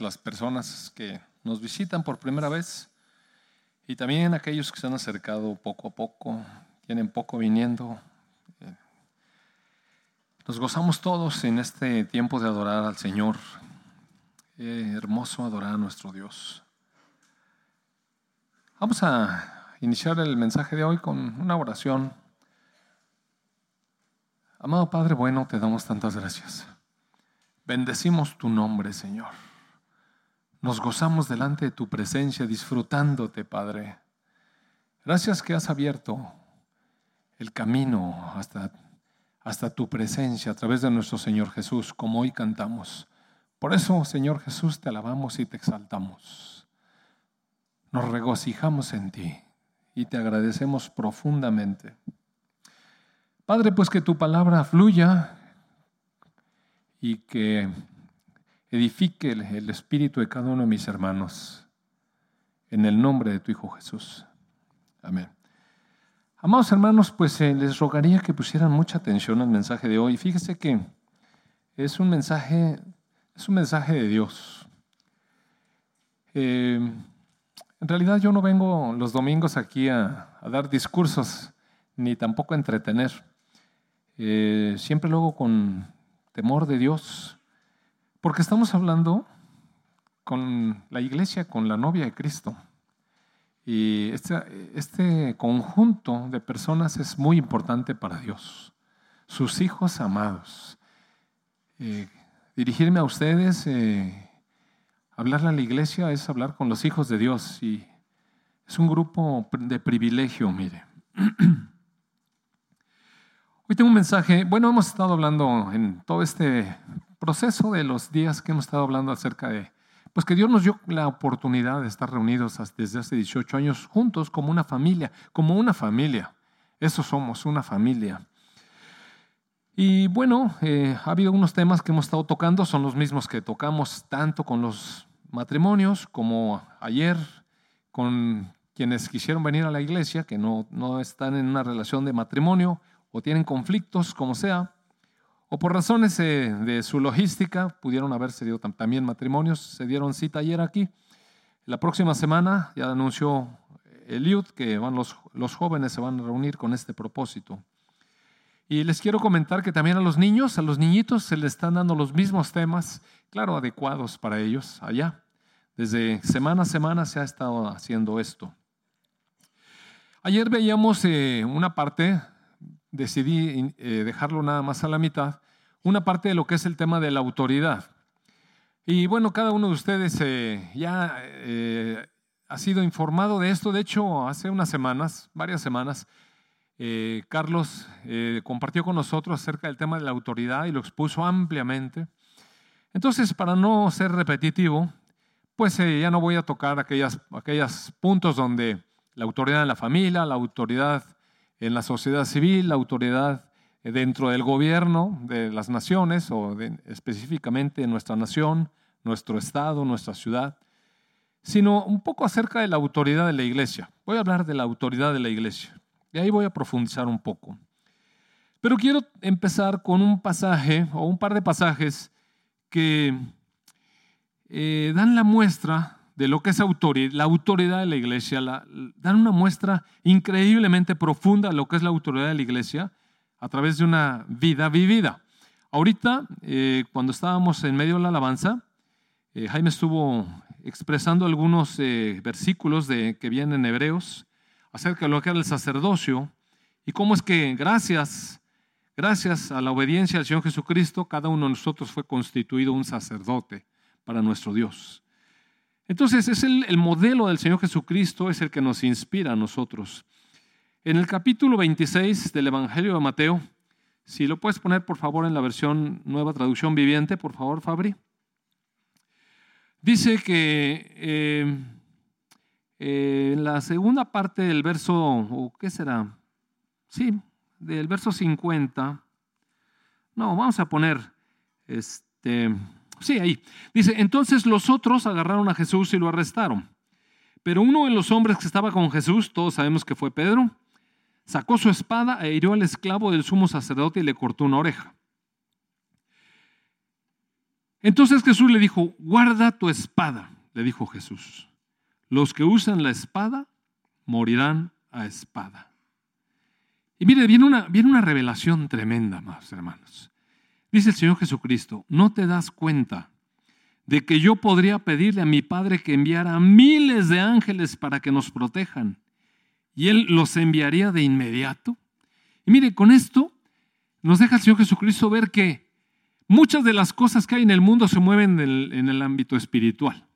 las personas que nos visitan por primera vez y también aquellos que se han acercado poco a poco, tienen poco viniendo. Nos gozamos todos en este tiempo de adorar al Señor. Eh, hermoso adorar a nuestro Dios. Vamos a iniciar el mensaje de hoy con una oración. Amado Padre bueno, te damos tantas gracias. Bendecimos tu nombre, Señor. Nos gozamos delante de tu presencia, disfrutándote, Padre. Gracias que has abierto el camino hasta, hasta tu presencia a través de nuestro Señor Jesús, como hoy cantamos. Por eso, Señor Jesús, te alabamos y te exaltamos. Nos regocijamos en ti y te agradecemos profundamente. Padre, pues que tu palabra fluya y que edifique el espíritu de cada uno de mis hermanos. En el nombre de tu Hijo Jesús. Amén. Amados hermanos, pues eh, les rogaría que pusieran mucha atención al mensaje de hoy. Fíjese que es un mensaje, es un mensaje de Dios. Eh, en realidad yo no vengo los domingos aquí a, dar discursos, ni tampoco a entretener. Eh, siempre luego con temor de Dios, porque estamos hablando con la iglesia, con la novia de Cristo. Y este, este, conjunto de personas es muy importante para Dios. Sus hijos amados. Eh, dirigirme a ustedes, eh, hablarle a la iglesia es hablar con los hijos de Dios. Y es un grupo de privilegio, mire. Hoy tengo un mensaje, bueno, hemos estado hablando en todo este proceso de los días que hemos estado hablando acerca de, pues que Dios nos dio la oportunidad de estar reunidos desde hace 18 años juntos como una familia, como una familia. Eso somos, una familia. Y bueno, eh, ha habido unos temas que hemos estado tocando, son los mismos que tocamos tanto con los matrimonios como ayer con quienes quisieron venir a la iglesia, que no, no están en una relación de matrimonio o tienen conflictos, como sea o por razones eh, de su logística, pudieron haberse dio también matrimonios, se dieron cita ayer aquí. La próxima semana ya anunció Eliud que van los, los jóvenes se van a reunir con este propósito. Y les quiero comentar que también a los niños, a los niñitos se les están dando los mismos temas, claro, adecuados para ellos allá. Desde semana a semana se ha estado haciendo esto. Ayer veíamos eh, una parte decidí eh, dejarlo nada más a la mitad, una parte de lo que es el tema de la autoridad. Y bueno, cada uno de ustedes eh, ya eh, ha sido informado de esto. De hecho, hace unas semanas, varias semanas, Carlos compartió con nosotros acerca del tema de la autoridad y lo expuso ampliamente. Entonces, para no ser repetitivo, pues ya no voy a tocar aquellos aquellas puntos donde la autoridad en la familia, la autoridad en la sociedad civil, la autoridad dentro del gobierno de las naciones o específicamente en nuestra nación, nuestro estado, nuestra ciudad, sino un poco acerca de la autoridad de la iglesia. Voy a hablar de la autoridad de la iglesia y ahí voy a profundizar un poco. Pero quiero empezar con un pasaje o un par de pasajes que eh, dan la muestra de lo que es autoridad, la autoridad de la iglesia, dan una muestra increíblemente profunda de lo que es la autoridad de la iglesia a través de una vida vivida. Ahorita, eh, cuando estábamos en medio de la alabanza, eh, Jaime estuvo expresando algunos eh, versículos de, que vienen en Hebreos acerca de lo que era el sacerdocio y cómo es que gracias, gracias a la obediencia al Señor Jesucristo, cada uno de nosotros fue constituido un sacerdote para nuestro Dios. Entonces es el, modelo del Señor Jesucristo, es el que nos inspira a nosotros. En el capítulo 26 del Evangelio de Mateo, si lo puedes poner por favor en la versión nueva traducción viviente, por favor, Fabri. Dice que eh, eh, en la segunda parte del verso, o qué será, sí, del verso 50, no, vamos a poner, este, Sí, ahí. Dice, entonces los otros agarraron a Jesús y lo arrestaron. Pero uno de los hombres que estaba con Jesús, todos sabemos que fue Pedro, sacó su espada e hirió al esclavo del sumo sacerdote y le cortó una oreja. Entonces Jesús le dijo, guarda tu espada, le dijo Jesús. Los que usan la espada morirán a espada. Y mire, viene una, viene una revelación tremenda, más hermanos. Dice el Señor Jesucristo, ¿no te das cuenta de que yo podría pedirle a mi Padre que enviara miles de ángeles para que nos protejan? Y Él los enviaría de inmediato. Y mire, con esto nos deja el Señor Jesucristo ver que muchas de las cosas que hay en el mundo se mueven en el, en el ámbito espiritual.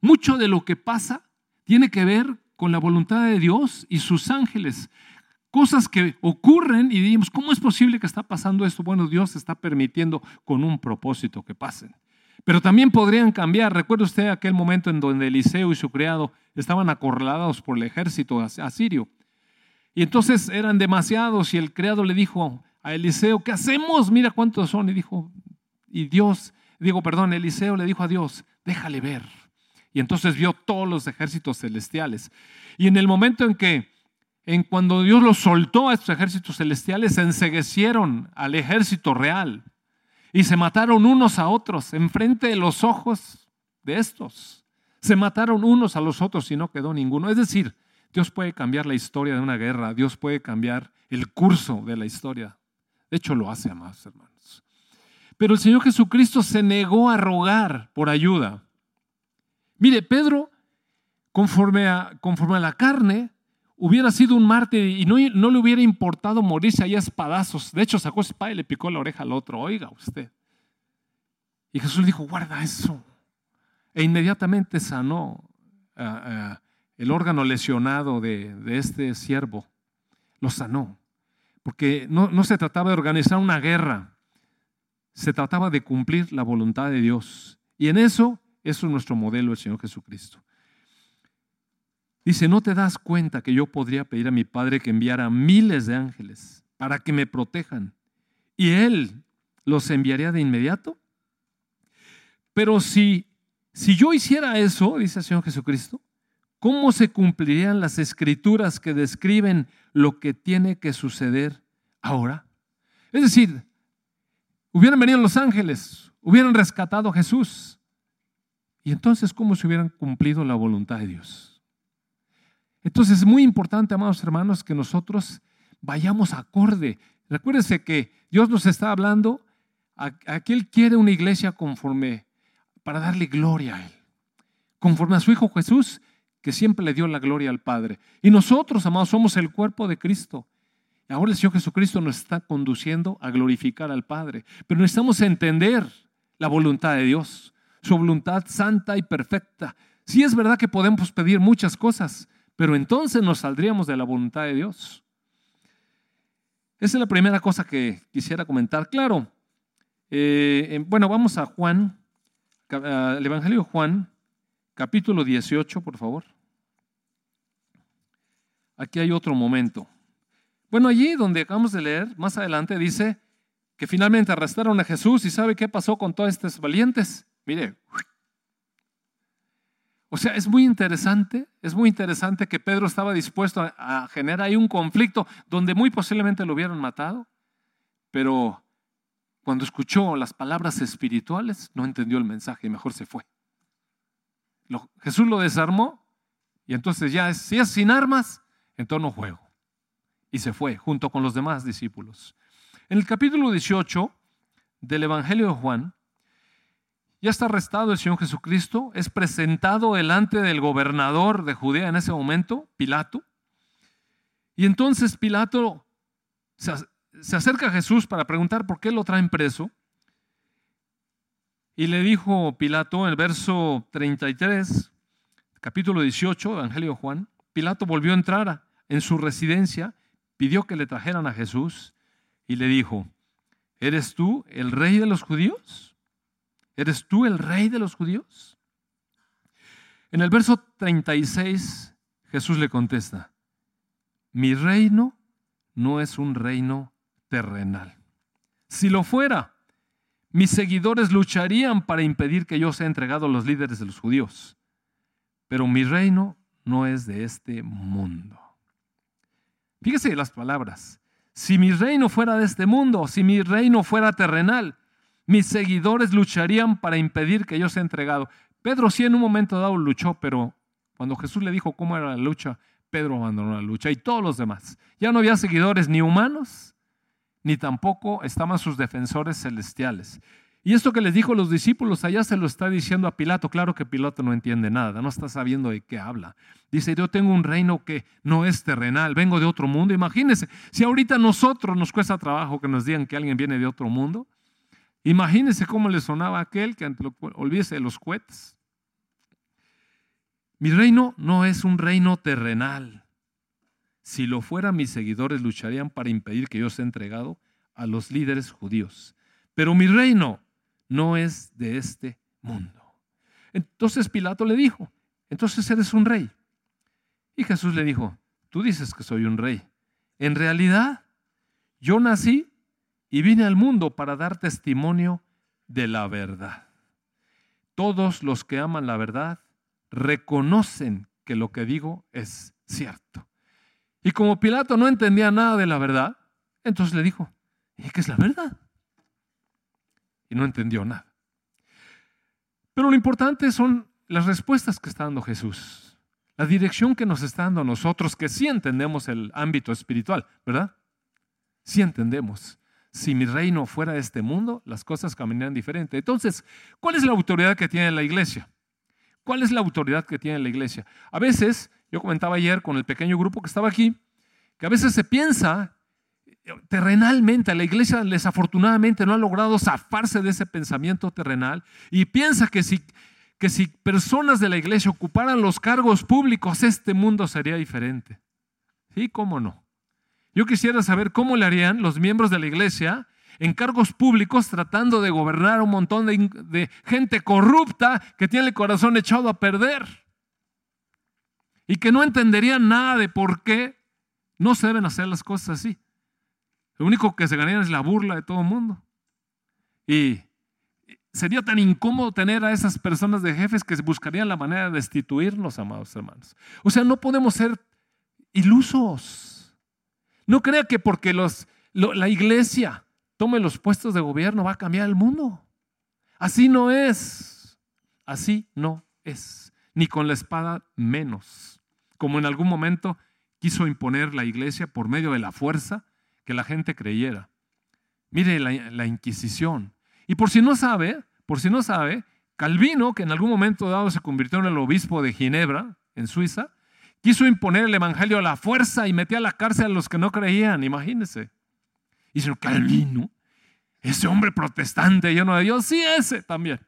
Mucho de lo que pasa tiene que ver con la voluntad de Dios y sus ángeles. Cosas que ocurren y decimos, ¿cómo es posible que está pasando esto? Bueno, Dios está permitiendo con un propósito que pasen. Pero también podrían cambiar. Recuerda usted aquel momento en donde Eliseo y su criado estaban acorralados por el ejército asirio. Y entonces eran demasiados y el criado le dijo a Eliseo, ¿qué hacemos? Mira cuántos son. Y dijo, y Dios, digo, perdón, Eliseo le dijo a Dios, déjale ver. Y entonces vio todos los ejércitos celestiales. Y en el momento en que, en cuando Dios los soltó a estos ejércitos celestiales, se enseguecieron al ejército real y se mataron unos a otros enfrente de los ojos de estos. Se mataron unos a los otros y no quedó ninguno. Es decir, Dios puede cambiar la historia de una guerra, Dios puede cambiar el curso de la historia. De hecho, lo hace, amados hermanos. Pero el Señor Jesucristo se negó a rogar por ayuda. Mire, Pedro, conforme a, conforme a la carne, hubiera sido un mártir y no, no, le hubiera importado morirse allá a espadazos. De hecho, sacó espada y le picó la oreja al otro. Oiga usted. Y Jesús le dijo, guarda eso. E inmediatamente sanó uh, uh, el órgano lesionado de, de, este siervo. Lo sanó. Porque no, no se trataba de organizar una guerra. Se trataba de cumplir la voluntad de Dios. Y en eso, eso es nuestro modelo, el Señor Jesucristo. Dice, ¿no te das cuenta que yo podría pedir a mi Padre que enviara miles de ángeles para que me protejan? Y Él los enviaría de inmediato. Pero si, si yo hiciera eso, dice el Señor Jesucristo, ¿cómo se cumplirían las escrituras que describen lo que tiene que suceder ahora? Es decir, hubieran venido los ángeles, hubieran rescatado a Jesús. Y entonces, ¿cómo se hubieran cumplido la voluntad de Dios? Entonces es muy importante, amados hermanos, que nosotros vayamos acorde. Recuérdense que Dios nos está hablando a, que Él quiere una iglesia conforme, para darle gloria a Él. Conforme a su Hijo Jesús, que siempre le dio la gloria al Padre. Y nosotros, amados, somos el cuerpo de Cristo. Ahora el Señor Jesucristo nos está conduciendo a glorificar al Padre. Pero necesitamos entender la voluntad de Dios, su voluntad santa y perfecta. Sí es verdad que podemos pedir muchas cosas, pero entonces nos saldríamos de la voluntad de Dios. Esa es la primera cosa que quisiera comentar. Claro, eh, bueno, vamos a Juan, el Evangelio de Juan, capítulo 18, por favor. Aquí hay otro momento. Bueno, allí donde acabamos de leer, más adelante dice que finalmente arrestaron a Jesús y sabe qué pasó con todos estos valientes. Mire, o sea, es muy interesante, es muy interesante que Pedro estaba dispuesto a, generar ahí un conflicto donde muy posiblemente lo hubieran matado, pero cuando escuchó las palabras espirituales no entendió el mensaje y mejor se fue. Jesús lo desarmó y entonces ya si es sin armas, entonces no juego. Y se fue junto con los demás discípulos. En el capítulo 18 del Evangelio de Juan, ya está arrestado el Señor Jesucristo, es presentado delante del gobernador de Judea en ese momento, Pilato. Y entonces Pilato se, acerca a Jesús para preguntar por qué lo traen preso. Y le dijo Pilato en el verso 33, capítulo 18, Evangelio de Juan, Pilato volvió a entrar en su residencia, pidió que le trajeran a Jesús y le dijo, ¿eres tú el rey de los judíos? ¿Eres tú el rey de los judíos? En el verso 36 Jesús le contesta, mi reino no es un reino terrenal. Si lo fuera, mis seguidores lucharían para impedir que yo sea entregado a los líderes de los judíos. Pero mi reino no es de este mundo. Fíjese las palabras. Si mi reino fuera de este mundo, si mi reino fuera terrenal, mis seguidores lucharían para impedir que yo sea entregado. Pedro sí en un momento dado luchó, pero cuando Jesús le dijo cómo era la lucha, Pedro abandonó la lucha y todos los demás. Ya no había seguidores ni humanos, ni tampoco estaban sus defensores celestiales. Y esto que les dijo los discípulos allá se lo está diciendo a Pilato. Claro que Pilato no entiende nada, no está sabiendo de qué habla. Dice, yo tengo un reino que no es terrenal, vengo de otro mundo. Imagínense, si ahorita a nosotros nos cuesta trabajo que nos digan que alguien viene de otro mundo, imagínense cómo le sonaba aquel que olvídese de los cohetes. Mi reino no es un reino terrenal. Si lo fuera, mis seguidores lucharían para impedir que yo sea entregado a los líderes judíos. Pero mi reino no es de este mundo. Entonces Pilato le dijo, entonces eres un rey. Y Jesús le dijo, tú dices que soy un rey. En realidad, yo nací y vine al mundo para dar testimonio de la verdad. Todos los que aman la verdad reconocen que lo que digo es cierto. Y como Pilato no entendía nada de la verdad, entonces le dijo, ¿y qué es la verdad? Y no entendió nada. Pero lo importante son las respuestas que está dando Jesús, la dirección que nos está dando a nosotros, que sí entendemos el ámbito espiritual, ¿verdad? Sí entendemos. Si mi reino fuera de este mundo, las cosas caminarían diferente. Entonces, ¿cuál es la autoridad que tiene la iglesia? ¿Cuál es la autoridad que tiene la iglesia? A veces, yo comentaba ayer con el pequeño grupo que estaba aquí, que a veces se piensa terrenalmente, la iglesia desafortunadamente no ha logrado zafarse de ese pensamiento terrenal y piensa que si, que si personas de la iglesia ocuparan los cargos públicos, este mundo sería diferente. ¿Sí? ¿Cómo no? Yo quisiera saber cómo le harían los miembros de la iglesia en cargos públicos tratando de gobernar un montón de, gente corrupta que tiene el corazón echado a perder y que no entenderían nada de por qué no se deben hacer las cosas así. Lo único que se ganaría es la burla de todo el mundo. Y sería tan incómodo tener a esas personas de jefes que buscarían la manera de destituirnos, amados hermanos. O sea, no podemos ser ilusos. No crea que porque los, la iglesia tome los puestos de gobierno, va a cambiar el mundo. Así no es. Así no es. Ni con la espada menos. Como en algún momento quiso imponer la iglesia por medio de la fuerza que la gente creyera. Mire la, la Inquisición. Y por si no sabe, por si no sabe, Calvino, que en algún momento dado se convirtió en el obispo de Ginebra, en Suiza, quiso imponer el evangelio a la fuerza y metía a la cárcel a los que no creían, imagínense. Y dice, Calvino, ese hombre protestante lleno de Dios, sí, ese también.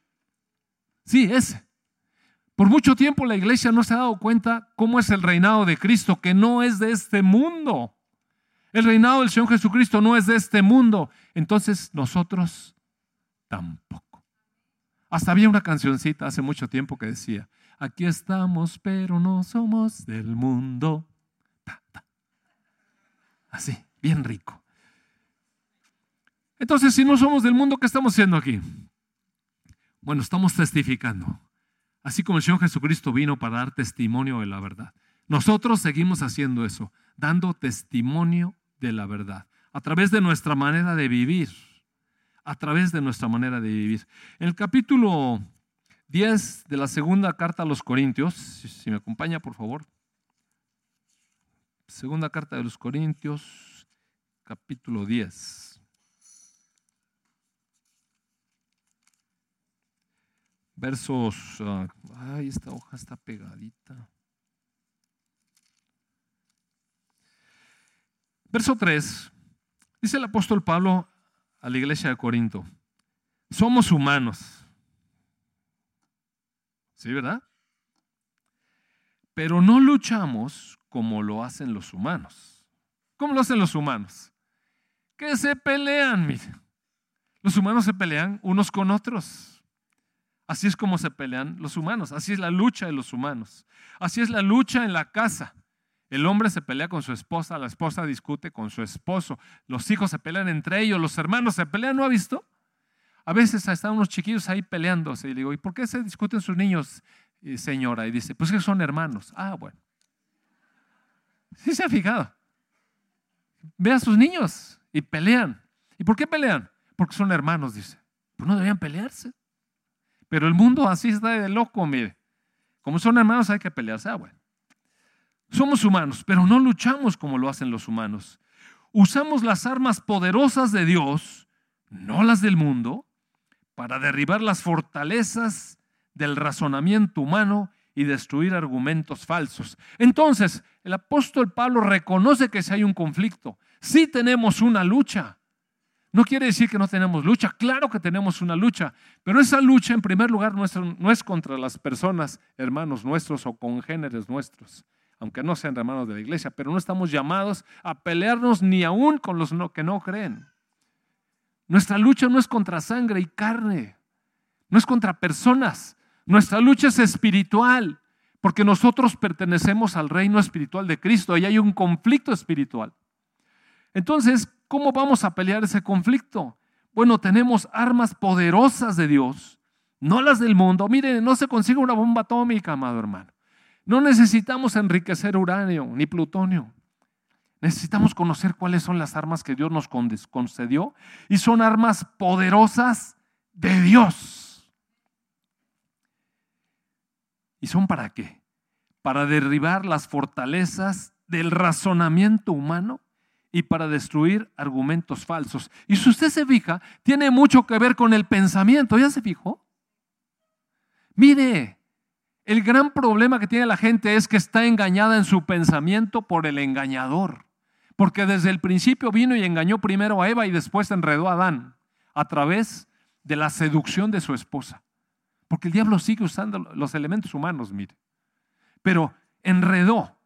Sí, ese. Por mucho tiempo la iglesia no se ha dado cuenta cómo es el reinado de Cristo, que no es de este mundo. El reinado del Señor Jesucristo no es de este mundo. Entonces nosotros tampoco. Hasta había una cancioncita hace mucho tiempo que decía, aquí estamos, pero no somos del mundo. Así, bien rico. Entonces, si no somos del mundo, ¿qué estamos haciendo aquí? Bueno, estamos testificando. Así como el Señor Jesucristo vino para dar testimonio de la verdad. Nosotros seguimos haciendo eso, dando testimonio de la verdad, a través de nuestra manera de vivir, a través de nuestra manera de vivir. En el capítulo 10 de la segunda carta a los Corintios, si me acompaña por favor. Segunda carta de los Corintios, capítulo 10. versos, ah, ay, esta hoja está pegadita. Verso 3, dice el apóstol Pablo a la iglesia de Corinto, somos humanos. ¿Sí, verdad? Pero no luchamos como lo hacen los humanos. ¿Cómo lo hacen los humanos? Que se pelean, mire. Los humanos se pelean unos con otros. Así es como se pelean los humanos, así es la lucha de los humanos, así es la lucha en la casa. El hombre se pelea con su esposa, la esposa discute con su esposo, los hijos se pelean entre ellos, los hermanos se pelean, ¿no ha visto? A veces están unos chiquillos ahí peleándose y le digo, ¿y por qué se discuten sus niños, eh, señora? Y dice, pues que son hermanos. Ah, bueno. Sí se ha fijado. Ve a sus niños y pelean. ¿Y por qué pelean? Porque son hermanos, dice. pues no deberían pelearse. Pero el mundo así está de loco, mire. Como son hermanos hay que pelearse. Ah, bueno. Somos humanos, pero no luchamos como lo hacen los humanos. Usamos las armas poderosas de Dios, no las del mundo, para derribar las fortalezas del razonamiento humano y destruir argumentos falsos. Entonces, el apóstol Pablo reconoce que si hay un conflicto, sí tenemos una lucha. No quiere decir que no tenemos lucha, claro que tenemos una lucha, pero esa lucha en primer lugar no es, contra las personas, hermanos nuestros o congéneres nuestros aunque no sean hermanos de la iglesia, pero no estamos llamados a pelearnos ni aún con los que no creen. Nuestra lucha no es contra sangre y carne, no es contra personas, nuestra lucha es espiritual, porque nosotros pertenecemos al reino espiritual de Cristo y hay un conflicto espiritual. Entonces, ¿cómo vamos a pelear ese conflicto? Bueno, tenemos armas poderosas de Dios, no las del mundo. Miren, no se consigue una bomba atómica, amado hermano. No necesitamos enriquecer uranio ni plutonio. Necesitamos conocer cuáles son las armas que Dios nos concedió y son armas poderosas de Dios. ¿Y son para qué? Para derribar las fortalezas del razonamiento humano y para destruir argumentos falsos. Y si usted se fija, tiene mucho que ver con el pensamiento. ¿Ya se fijó? Mire, el gran problema que tiene la gente es que está engañada en su pensamiento por el engañador. Porque desde el principio vino y engañó primero a Eva y después enredó a Adán a través de la seducción de su esposa. Porque el diablo sigue usando los elementos humanos, mire. Pero enredó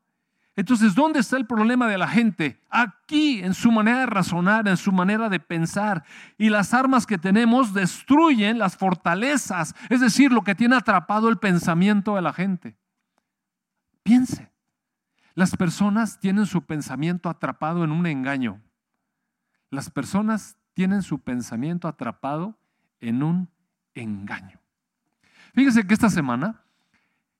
entonces, ¿dónde está el problema de la gente? Aquí, en su manera de razonar, en su manera de pensar. Y las armas que tenemos destruyen las fortalezas, es decir, lo que tiene atrapado el pensamiento de la gente. Piense, las personas tienen su pensamiento atrapado en un engaño. Las personas tienen su pensamiento atrapado en un engaño. Fíjese que esta semana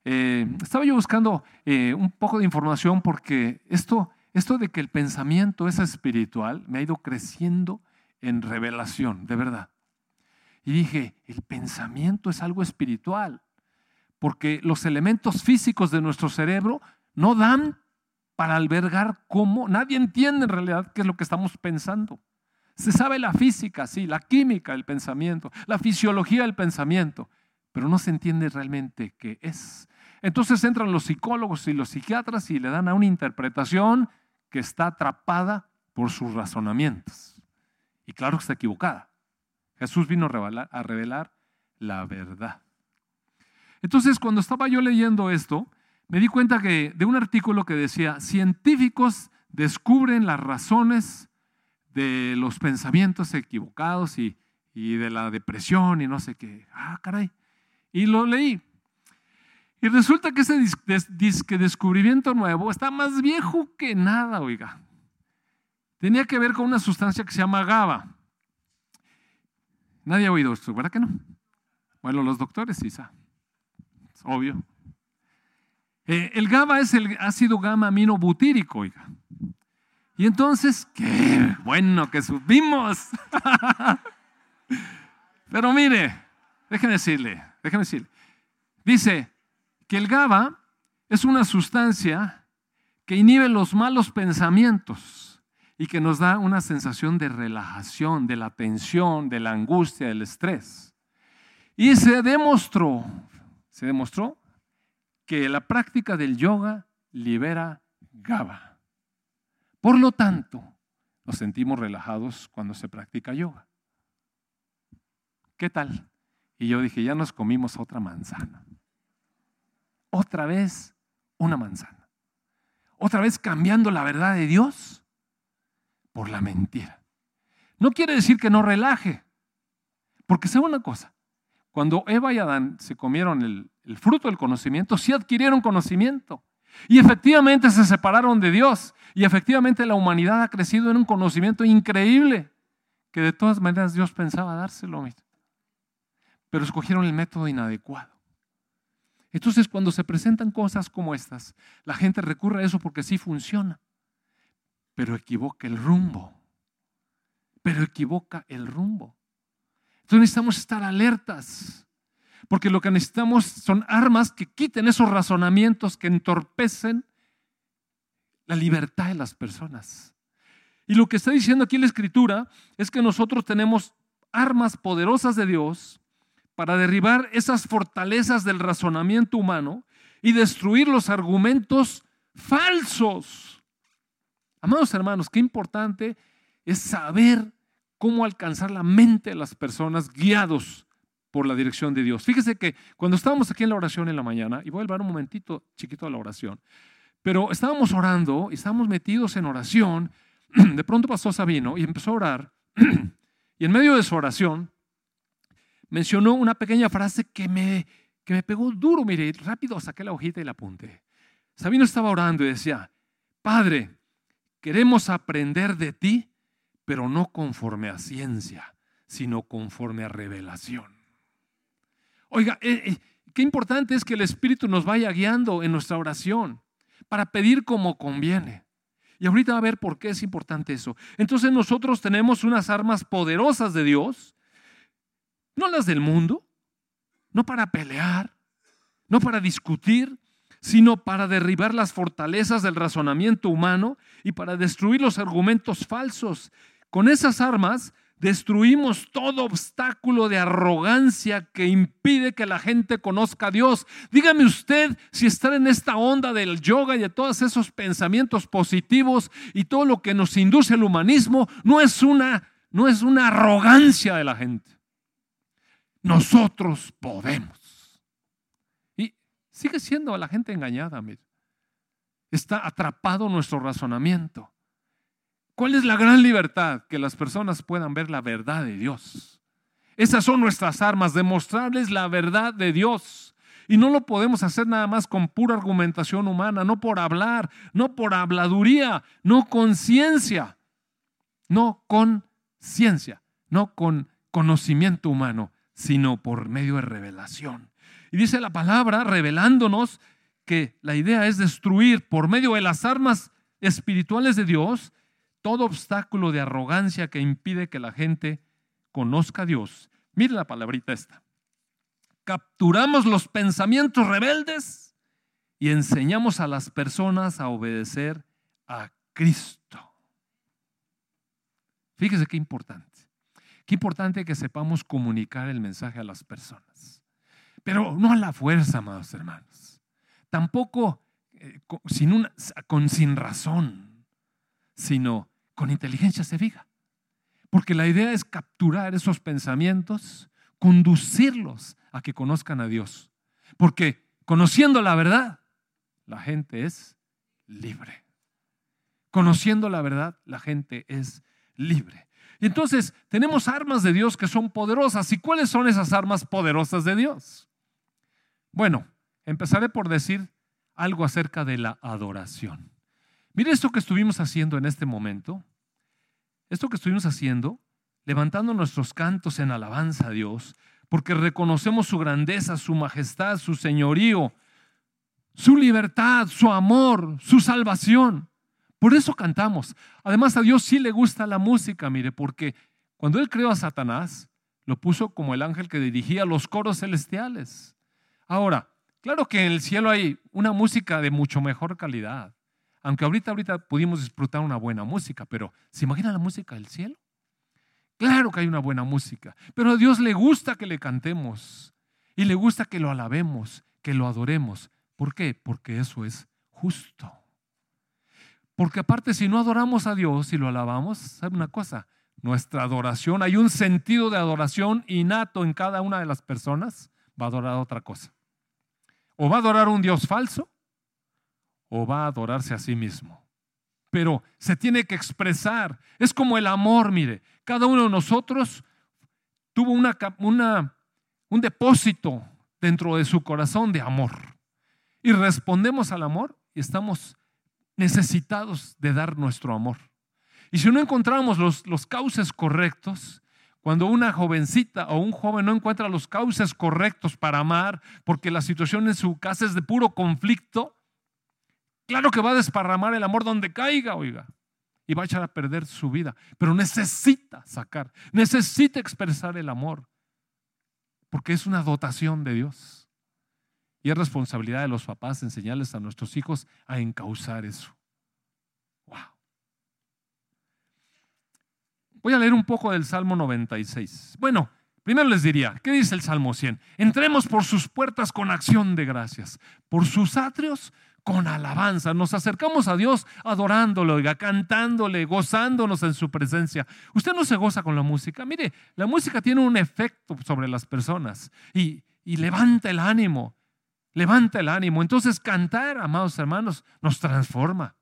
eh, estaba yo buscando eh, un poco de información porque esto, esto de que el pensamiento es espiritual me ha ido creciendo en revelación, de verdad. Y dije, el pensamiento es algo espiritual, porque los elementos físicos de nuestro cerebro no dan para albergar cómo, nadie entiende en realidad qué es lo que estamos pensando. Se sabe la física, sí, la química del pensamiento, la fisiología del pensamiento, pero no se entiende realmente qué es. Entonces entran los psicólogos y los psiquiatras y le dan a una interpretación que está atrapada por sus razonamientos. Y claro que está equivocada. Jesús vino a revelar, la verdad. Entonces, cuando estaba yo leyendo esto, me di cuenta que de un artículo que decía, científicos descubren las razones de los pensamientos equivocados y, y de la depresión y no sé qué. Ah, caray. Y lo leí. Y resulta que ese disque descubrimiento nuevo está más viejo que nada, oiga. Tenía que ver con una sustancia que se llama GABA. Nadie ha oído esto, ¿verdad que no? Bueno, los doctores sí obvio. Eh, el GABA es el ácido gamma aminobutírico, oiga. Y entonces, qué bueno que subimos. Pero mire, déjeme decirle, déjeme decirle. Dice, que el GABA es una sustancia que inhibe los malos pensamientos y que nos da una sensación de relajación, de la tensión, de la angustia, del estrés. Y se demostró, se demostró que la práctica del yoga libera GABA. Por lo tanto, nos sentimos relajados cuando se practica yoga. ¿Qué tal? Y yo dije, ya nos comimos otra manzana otra vez una manzana. Otra vez cambiando la verdad de Dios por la mentira. No quiere decir que no relaje, porque sé una cosa, cuando Eva y Adán se comieron el, el fruto del conocimiento, sí adquirieron conocimiento. Y efectivamente se separaron de Dios. Y efectivamente la humanidad ha crecido en un conocimiento increíble que de todas maneras Dios pensaba dárselo. Pero escogieron el método inadecuado. Entonces, cuando se presentan cosas como estas, la gente recurre a eso porque sí funciona, pero equivoca el rumbo. Pero equivoca el rumbo. Entonces necesitamos estar alertas, porque lo que necesitamos son armas que quiten esos razonamientos que entorpecen la libertad de las personas. Y lo que está diciendo aquí la escritura es que nosotros tenemos armas poderosas de Dios para derribar esas fortalezas del razonamiento humano y destruir los argumentos falsos. Amados hermanos, qué importante es saber cómo alcanzar la mente de las personas guiados por la dirección de Dios. Fíjese que cuando estábamos aquí en la oración en la mañana, y voy a hablar un momentito chiquito a la oración, pero estábamos orando y estábamos metidos en oración, de pronto pasó Sabino y empezó a orar, y en medio de su oración mencionó una pequeña frase que me, que me pegó duro, mire, rápido saqué la hojita y la apunté. Sabino estaba orando y decía, Padre, queremos aprender de ti, pero no conforme a ciencia, sino conforme a revelación. Oiga, eh, eh, qué importante es que el Espíritu nos vaya guiando en nuestra oración para pedir como conviene. Y ahorita va a ver por qué es importante eso. Entonces nosotros tenemos unas armas poderosas de Dios, no las del mundo, no para pelear, no para discutir, sino para derribar las fortalezas del razonamiento humano y para destruir los argumentos falsos. Con esas armas destruimos todo obstáculo de arrogancia que impide que la gente conozca a Dios. Dígame usted si estar en esta onda del yoga y de todos esos pensamientos positivos y todo lo que nos induce el humanismo no es una no es una arrogancia de la gente. Nosotros podemos. Sigue siendo la gente engañada, Está atrapado nuestro razonamiento. ¿Cuál es la gran libertad? Que las personas puedan ver la verdad de Dios. Esas son nuestras armas, demostrarles la verdad de Dios. Y no lo podemos hacer nada más con pura argumentación humana, no por hablar, no por habladuría, no con ciencia, no con ciencia, no con conocimiento humano, sino por medio de revelación. Y dice la palabra revelándonos que la idea es destruir por medio de las armas espirituales de Dios todo obstáculo de arrogancia que impide que la gente conozca a Dios. Mire la palabrita esta. Capturamos los pensamientos rebeldes y enseñamos a las personas a obedecer a Cristo. Fíjese qué importante. Qué importante que sepamos comunicar el mensaje a las personas. Pero no a la fuerza, amados hermanos. Tampoco eh, sin, con sin razón, sino con inteligencia se fija. Porque la idea es capturar esos pensamientos, conducirlos a que conozcan a Dios. Porque conociendo la verdad, la gente es libre. Conociendo la verdad, la gente es libre. Y entonces tenemos armas de Dios que son poderosas. ¿Y cuáles son esas armas poderosas de Dios? Bueno, empezaré por decir algo acerca de la adoración. Mire esto que estuvimos haciendo en este momento. Esto que estuvimos haciendo, levantando nuestros cantos en alabanza a Dios, porque reconocemos su grandeza, su majestad, su señorío, su libertad, su amor, su salvación. Por eso cantamos. Además a Dios sí le gusta la música, mire, porque cuando Él creó a Satanás, lo puso como el ángel que dirigía los coros celestiales. Ahora, claro que en el cielo hay una música de mucho mejor calidad. Aunque ahorita, ahorita pudimos disfrutar una buena música, pero ¿se imagina la música del cielo? Claro que hay una buena música, pero a Dios le gusta que le cantemos y le gusta que lo alabemos, que lo adoremos. ¿Por qué? Porque eso es justo. Porque aparte, si no adoramos a Dios y lo alabamos, ¿sabe una cosa? Nuestra adoración, hay un sentido de adoración innato en cada una de las personas, va a adorar otra cosa. O va a adorar un Dios falso o va a adorarse a sí mismo. Pero se tiene que expresar. Es como el amor, mire. Cada uno de nosotros tuvo una, un depósito dentro de su corazón de amor. Y respondemos al amor y estamos necesitados de dar nuestro amor. Y si no encontramos los, los cauces correctos, cuando una jovencita o un joven no encuentra los cauces correctos para amar, porque la situación en su casa es de puro conflicto, claro que va a desparramar el amor donde caiga, oiga, y va a echar a perder su vida. Pero necesita sacar, necesita expresar el amor porque es una dotación de Dios. Y es responsabilidad de los papás enseñarles a nuestros hijos a encauzar eso. Wow. Voy a leer un poco del Salmo 96. Bueno, primero les diría, ¿qué dice el Salmo 100? Entremos por sus puertas con acción de gracias, por sus atrios con alabanza. Nos acercamos a Dios adorándolo, cantándole, gozándonos en su presencia. Usted no se goza con la música. Mire, la música tiene un efecto sobre las personas y, y levanta el ánimo, levanta el ánimo. Entonces cantar, amados hermanos, nos transforma.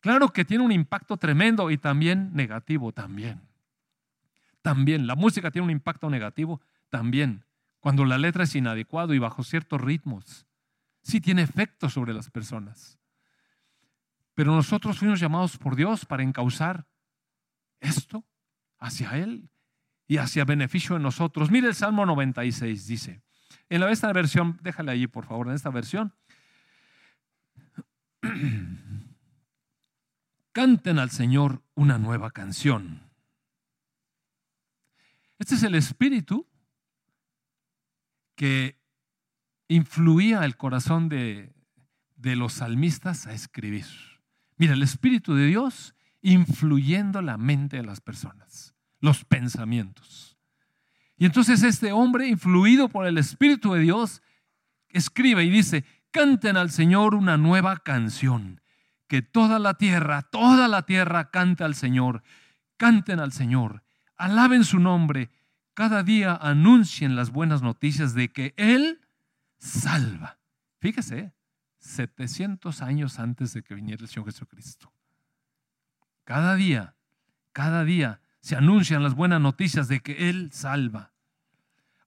Claro que tiene un impacto tremendo y también negativo, también. También, la música tiene un impacto negativo, también. Cuando la letra es inadecuado y bajo ciertos ritmos sí tiene efecto sobre las personas. Pero nosotros fuimos llamados por Dios para encauzar esto hacia Él y hacia beneficio de nosotros. Mire el Salmo 96, dice. En la, esta versión, déjale allí por favor, en esta versión. Canten al Señor una nueva canción. Este es el espíritu que influía el corazón de, los salmistas a escribir. Mira, el Espíritu de Dios influyendo la mente de las personas, los pensamientos. Y entonces este hombre, influido por el Espíritu de Dios, escribe y dice, canten al Señor una nueva canción, que toda la tierra, toda la tierra cante al Señor, canten al Señor, alaben su nombre, cada día anuncien las buenas noticias de que Él salva. Fíjese, 700 años antes de que viniera el Señor Jesucristo. Cada día, cada día se anuncian las buenas noticias de que Él salva.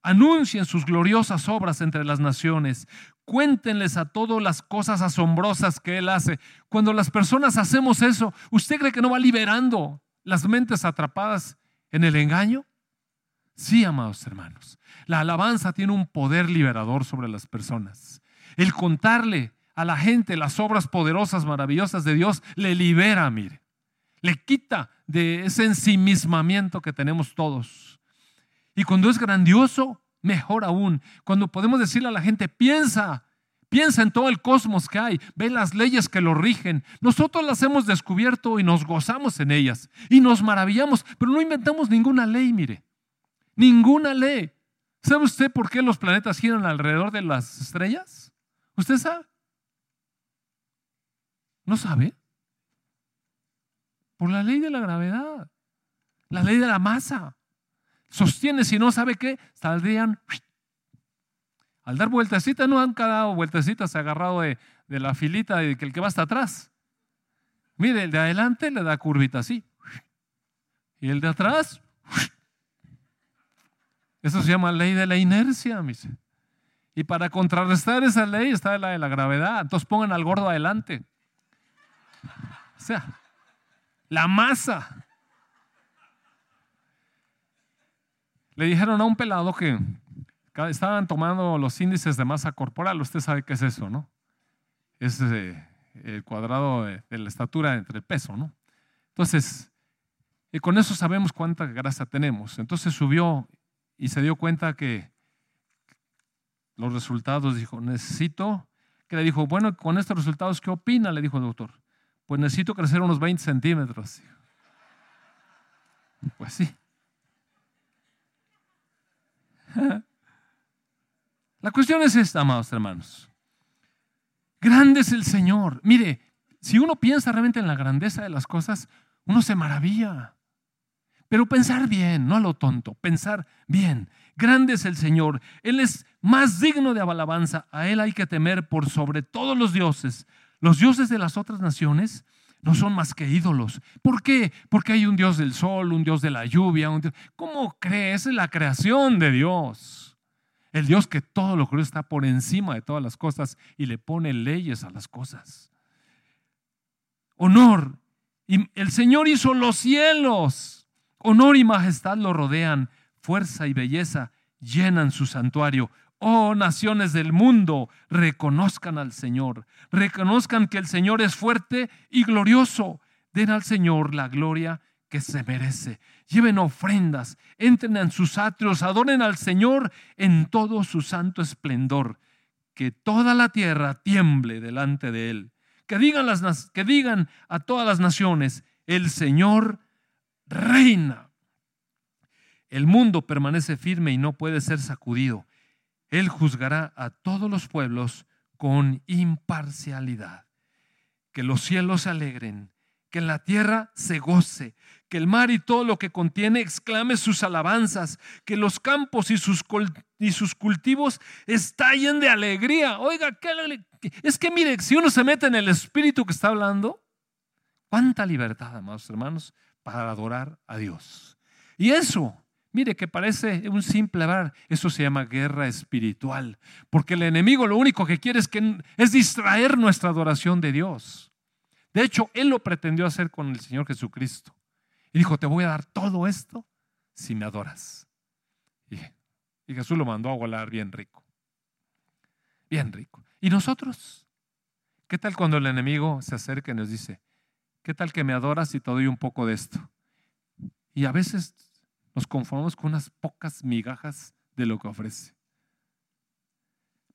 Anuncien sus gloriosas obras entre las naciones. Cuéntenles a todos las cosas asombrosas que Él hace. Cuando las personas hacemos eso, ¿usted cree que no va liberando las mentes atrapadas en el engaño? Sí, amados hermanos. La alabanza tiene un poder liberador sobre las personas. El contarle a la gente las obras poderosas, maravillosas de Dios, le libera, mire. Le quita de ese ensimismamiento que tenemos todos. Y cuando es grandioso, mejor aún. Cuando podemos decirle a la gente, piensa, piensa en todo el cosmos que hay, ve las leyes que lo rigen. Nosotros las hemos descubierto y nos gozamos en ellas y nos maravillamos, pero no inventamos ninguna ley, mire. Ninguna ley. ¿Sabe usted por qué los planetas giran alrededor de las estrellas? ¿Usted sabe? ¿No sabe? Por la ley de la gravedad, la ley de la masa. Sostiene, si no sabe qué, saldrían al dar vueltecitas, no han dado vueltecitas agarrado de, de la filita de que el que va hasta atrás. Mire, el de adelante le da curvita así. Y el de atrás eso se llama ley de la inercia, mis. Y para contrarrestar esa ley está la de la gravedad. Entonces pongan al gordo adelante. O sea, la masa. Le dijeron a un pelado que estaban tomando los índices de masa corporal. Usted sabe qué es eso, ¿no? Es eh, el cuadrado de, la estatura entre el peso, ¿no? Entonces, y con eso sabemos cuánta grasa tenemos. Entonces subió y se dio cuenta que los resultados, dijo, necesito, que le dijo, bueno, con estos resultados, ¿qué opina? Le dijo el doctor. Pues necesito crecer unos 20 centímetros. Pues sí. La cuestión es esta, amados hermanos. Grande es el Señor. Mire, si uno piensa realmente en la grandeza de las cosas, uno se maravilla. Pero pensar bien, no a lo tonto, pensar bien. Grande es el Señor. Él es más digno de alabanza. A Él hay que temer por sobre todos los dioses. Los dioses de las otras naciones no son más que ídolos. ¿Por qué? Porque hay un Dios del sol, un Dios de la lluvia. Un ¿Cómo crees? Es la creación de Dios. El Dios que todo lo creó está por encima de todas las cosas y le pone leyes a las cosas. Honor. El Señor hizo los cielos Honor y majestad lo rodean, fuerza y belleza llenan su santuario. Oh naciones del mundo, reconozcan al Señor, reconozcan que el Señor es fuerte y glorioso. Den al Señor la gloria que se merece. Lleven ofrendas, entren en sus atrios, adoren al Señor en todo su santo esplendor. Que toda la tierra tiemble delante de Él. Que digan, las, que digan a todas las naciones, el Señor reina. El mundo permanece firme y no puede ser sacudido. Él juzgará a todos los pueblos con imparcialidad. Que los cielos se alegren, que la tierra se goce, que el mar y todo lo que contiene exclame sus alabanzas, que los campos y sus, y sus cultivos estallen de alegría. Oiga, ¿qué, es que mire, si uno se mete en el espíritu que está hablando, cuánta libertad, amados hermanos, para adorar a Dios. Y eso Mire que parece un simple hablar, eso se llama guerra espiritual, porque el enemigo lo único que quiere es, que, es distraer nuestra adoración de Dios. De hecho, él lo pretendió hacer con el Señor Jesucristo. Y dijo, te voy a dar todo esto si me adoras. Y, y Jesús lo mandó a volar bien rico. Bien rico. ¿Y nosotros? ¿Qué tal cuando el enemigo se acerca y nos dice, ¿qué tal que me adoras y te doy un poco de esto? Y a veces nos conformamos con unas pocas migajas de lo que ofrece.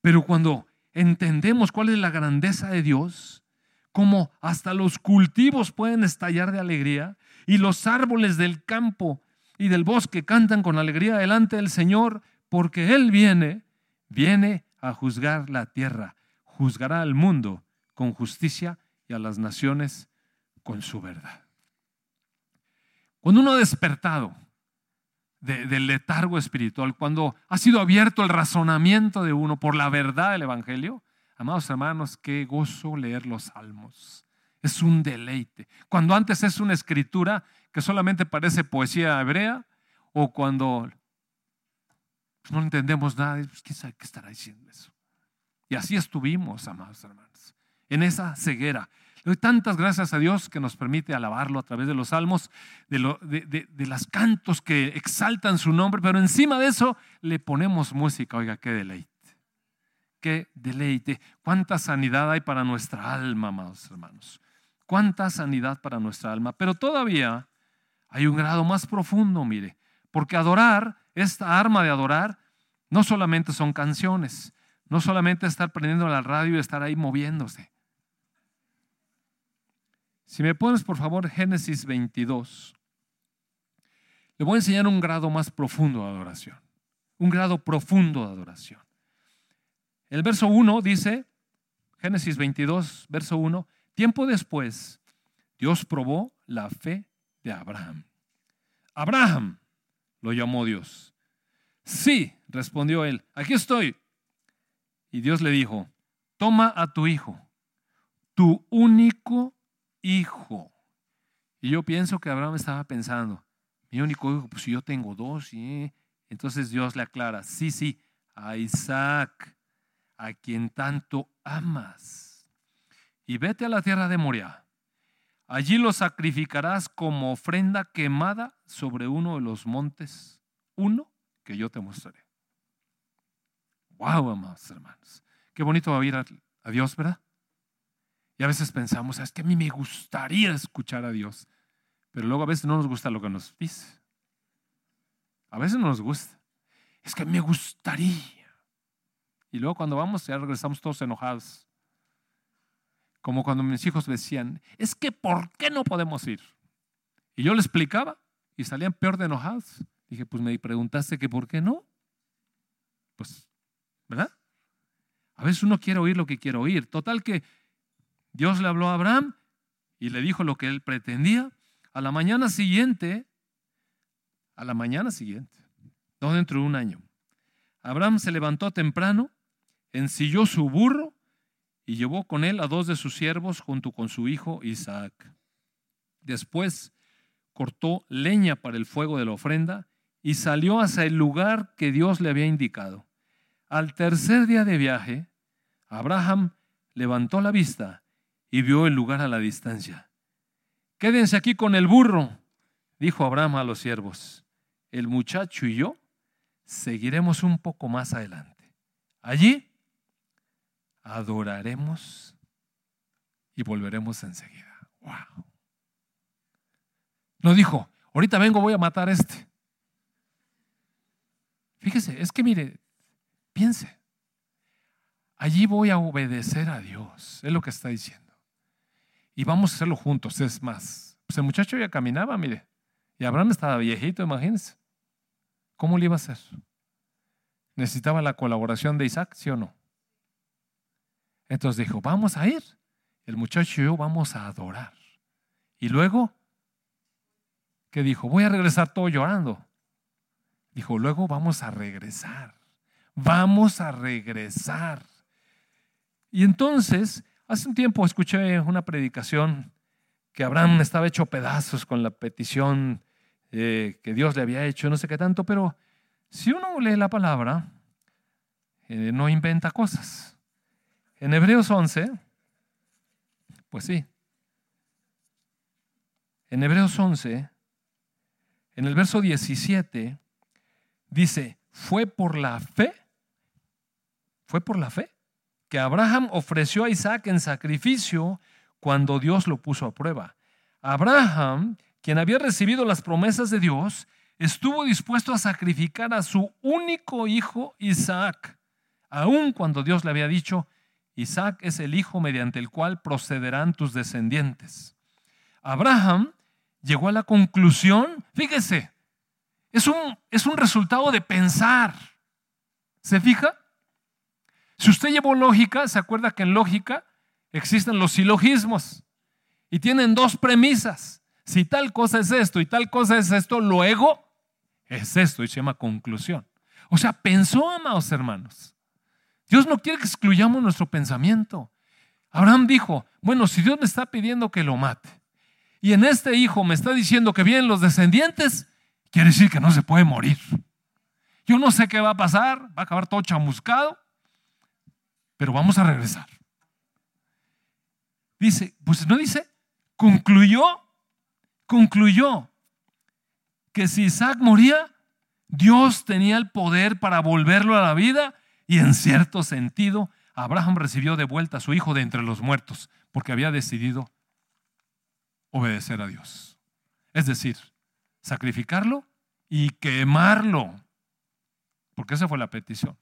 Pero cuando entendemos cuál es la grandeza de Dios, como hasta los cultivos pueden estallar de alegría y los árboles del campo y del bosque cantan con alegría delante del Señor, porque Él viene, viene a juzgar la tierra, juzgará al mundo con justicia y a las naciones con su verdad. Cuando uno ha despertado, del letargo espiritual, cuando ha sido abierto el razonamiento de uno por la verdad del Evangelio, amados hermanos, qué gozo leer los salmos. Es un deleite. Cuando antes es una escritura que solamente parece poesía hebrea, o cuando pues, no entendemos nada, pues, ¿quién sabe qué estará diciendo eso? Y así estuvimos, amados hermanos, en esa ceguera. Le doy tantas gracias a Dios que nos permite alabarlo a través de los salmos, de, lo, de, las cantos que exaltan su nombre, pero encima de eso le ponemos música. Oiga, qué deleite. Qué deleite. Cuánta sanidad hay para nuestra alma, amados hermanos. Cuánta sanidad para nuestra alma. Pero todavía hay un grado más profundo, mire. Porque adorar, esta arma de adorar, no solamente son canciones, no solamente estar prendiendo la radio y estar ahí moviéndose. Si me pones por favor Génesis 22, le voy a enseñar un grado más profundo de adoración, un grado profundo de adoración. El verso 1 dice, Génesis 22, verso 1, tiempo después, Dios probó la fe de Abraham. Abraham, lo llamó Dios. Sí, respondió él, aquí estoy. Y Dios le dijo, toma a tu hijo, tu único hijo. Y yo pienso que Abraham estaba pensando, mi único hijo, pues yo tengo dos, entonces Dios le aclara, sí, sí, a Isaac, a quien tanto amas. Y vete a la tierra de Moria. Allí lo sacrificarás como ofrenda quemada sobre uno de los montes, uno que yo te mostraré. Wow, amados hermanos. Qué bonito va a ir a Dios, ¿verdad? Y a veces pensamos, es que a mí me gustaría escuchar a Dios, pero luego a veces no nos gusta lo que nos dice. A veces no nos gusta. Es que me gustaría. Y luego cuando vamos ya regresamos todos enojados. Como cuando mis hijos decían, es que ¿por qué no podemos ir? Y yo le explicaba y salían peor de enojados. Dije, pues me preguntaste que por qué no. Pues, ¿verdad? A veces uno quiere oír lo que quiere oír. Total que Dios le habló a Abraham y le dijo lo que él pretendía. A la mañana siguiente, a la mañana siguiente, no dentro de un año, Abraham se levantó temprano, ensilló su burro y llevó con él a dos de sus siervos junto con su hijo Isaac. Después cortó leña para el fuego de la ofrenda y salió hacia el lugar que Dios le había indicado. Al tercer día de viaje, Abraham levantó la vista y vio el lugar a la distancia. Quédense aquí con el burro, dijo Abraham a los siervos. El muchacho y yo seguiremos un poco más adelante. Allí adoraremos y volveremos enseguida. Wow. No dijo, ahorita vengo, voy a matar a este. Fíjese, es que mire, piense, allí voy a obedecer a Dios, es lo que está diciendo. Y vamos a hacerlo juntos, es más. Pues el muchacho ya caminaba, mire, y Abraham estaba viejito, imagínense. ¿Cómo le iba a hacer? Necesitaba la colaboración de Isaac, ¿sí o no? Entonces dijo, vamos a ir. El muchacho y yo vamos a adorar. Y luego, ¿qué dijo? Voy a regresar todo llorando. Dijo, luego vamos a regresar. Vamos a regresar. Y entonces, hace un tiempo escuché una predicación que Abraham estaba hecho pedazos con la petición eh, que Dios le había hecho, no sé qué tanto, pero si uno lee la palabra, eh, no inventa cosas. En Hebreos 11, pues sí. En Hebreos 11, en el verso 17, dice, fue por la fe, fue por la fe, que Abraham ofreció a Isaac en sacrificio cuando Dios lo puso a prueba. Abraham, quien había recibido las promesas de Dios, estuvo dispuesto a sacrificar a su único hijo Isaac, aun cuando Dios le había dicho, Isaac es el hijo mediante el cual procederán tus descendientes. Abraham llegó a la conclusión, fíjese, es un, es un resultado de pensar. ¿Se fija? Si usted llevó lógica, se acuerda que en lógica existen los silogismos y tienen dos premisas. Si tal cosa es esto y tal cosa es esto, luego es esto y se llama conclusión. O sea, pensó, amados hermanos. Dios no quiere que excluyamos nuestro pensamiento. Abraham dijo, bueno, si Dios me está pidiendo que lo mate y en este hijo me está diciendo que vienen los descendientes, quiere decir que no se puede morir. Yo no sé qué va a pasar, va a acabar todo chamuscado, pero vamos a regresar. Dice, pues no dice, concluyó, concluyó que si Isaac moría, Dios tenía el poder para volverlo a la vida y en cierto sentido Abraham recibió de vuelta a su hijo de entre los muertos porque había decidido obedecer a Dios. Es decir, sacrificarlo y quemarlo, porque esa fue la petición.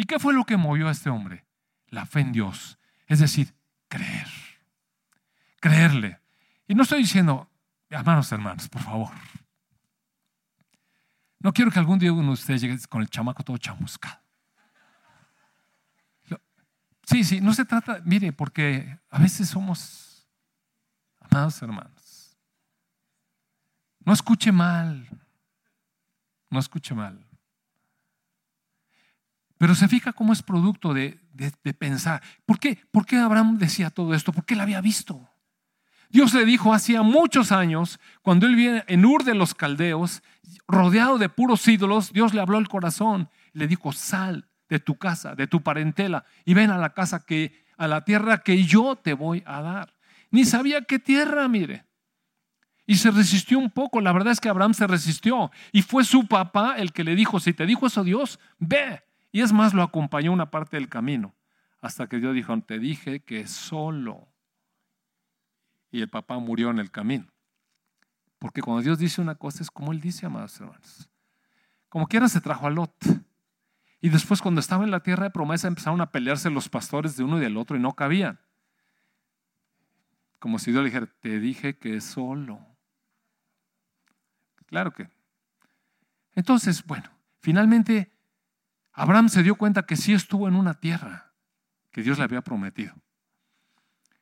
¿Y qué fue lo que movió a este hombre? La fe en Dios, es decir, creer, creerle. Y no estoy diciendo, hermanos, hermanos, por favor, no quiero que algún día uno de ustedes llegue con el chamaco todo chamuscado. Sí, sí, no se trata, mire, porque a veces somos amados hermanos. No escuche mal, no escuche mal. Pero se fija cómo es producto de, de, pensar. ¿Por qué? ¿Por qué Abraham decía todo esto? Porque él había visto. Dios le dijo hacía muchos años, cuando él viene en Ur de los Caldeos, rodeado de puros ídolos, Dios le habló al corazón. Le dijo, sal de tu casa, de tu parentela, y ven a la casa que, a la tierra que yo te voy a dar. Ni sabía qué tierra, mire. Y se resistió un poco. La verdad es que Abraham se resistió. Y fue su papá el que le dijo, si te dijo eso Dios, ve. Y es más, lo acompañó una parte del camino. Hasta que Dios dijo, te dije que solo y el papá murió en el camino. Porque cuando Dios dice una cosa es como Él dice, amados hermanos. Como quiera se trajo a Lot. Y después cuando estaba en la tierra de promesa empezaron a pelearse los pastores de uno y del otro y no cabían. Como si Dios le dijera, te dije que solo. Claro que. Entonces, bueno, finalmente Abraham se dio cuenta que sí estuvo en una tierra que Dios le había prometido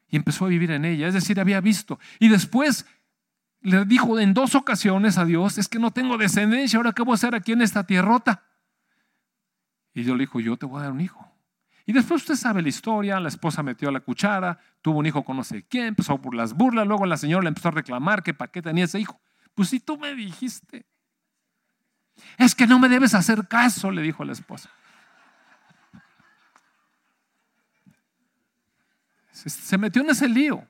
y empezó a vivir en ella. Es decir, había visto. Y después le dijo en dos ocasiones a Dios, es que no tengo descendencia, ahora qué voy a hacer aquí en esta tierrota. Y Dios le dijo, yo te voy a dar un hijo. Y después usted sabe la historia, la esposa metió la cuchara, tuvo un hijo con no sé quién, empezó por las burlas, luego la señora le empezó a reclamar que para qué tenía ese hijo. Pues si tú me dijiste, es que no me debes hacer caso, le dijo la esposa. Se metió en ese lío.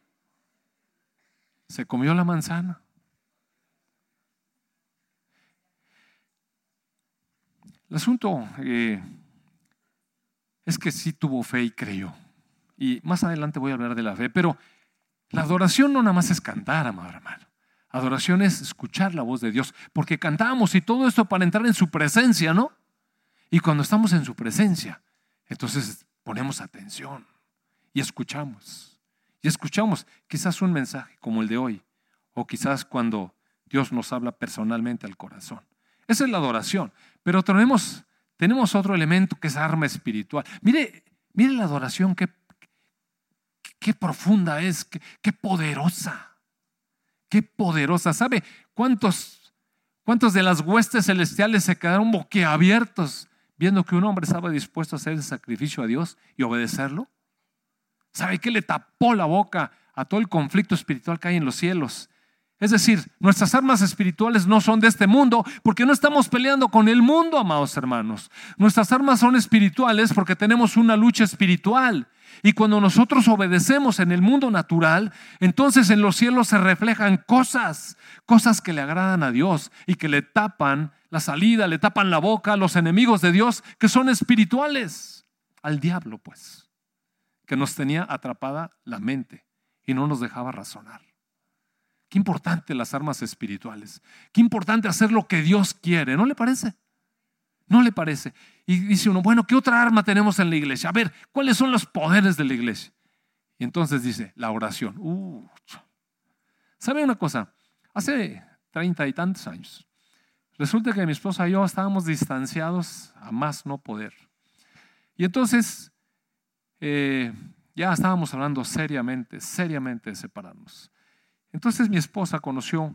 Se comió la manzana. El asunto eh, es que sí tuvo fe y creyó. Y más adelante voy a hablar de la fe, pero la adoración no nada más es cantar, amado hermano. Adoración es escuchar la voz de Dios, porque cantamos y todo esto para entrar en su presencia, ¿no? Y cuando estamos en su presencia, entonces ponemos atención y escuchamos. Y escuchamos quizás un mensaje como el de hoy, o quizás cuando Dios nos habla personalmente al corazón. Esa es la adoración. Pero tenemos, tenemos otro elemento que es arma espiritual. Mire, mire la adoración, qué, qué profunda es, qué, qué poderosa. Qué poderosa. ¿Sabe cuántos, cuántos de las huestes celestiales se quedaron boquiabiertos viendo que un hombre estaba dispuesto a hacer el sacrificio a Dios y obedecerlo? ¿Sabe qué le tapó la boca a todo el conflicto espiritual que hay en los cielos? Es decir, nuestras armas espirituales no son de este mundo porque no estamos peleando con el mundo, amados hermanos. Nuestras armas son espirituales porque tenemos una lucha espiritual. Y cuando nosotros obedecemos en el mundo natural, entonces en los cielos se reflejan cosas, cosas que le agradan a Dios y que le tapan la salida, le tapan la boca a los enemigos de Dios que son espirituales. Al diablo, pues, que nos tenía atrapada la mente y no nos dejaba razonar. Qué importante las armas espirituales. Qué importante hacer lo que Dios quiere, ¿no le parece? ¿No le parece? Y dice uno, bueno, ¿qué otra arma tenemos en la iglesia? A ver, ¿cuáles son los poderes de la iglesia? Y entonces dice, la oración. Uh, ¿Sabe una cosa? Hace treinta y tantos años, resulta que mi esposa y yo estábamos distanciados a más no poder. Y entonces eh, ya estábamos hablando seriamente, seriamente de separarnos. Entonces mi esposa conoció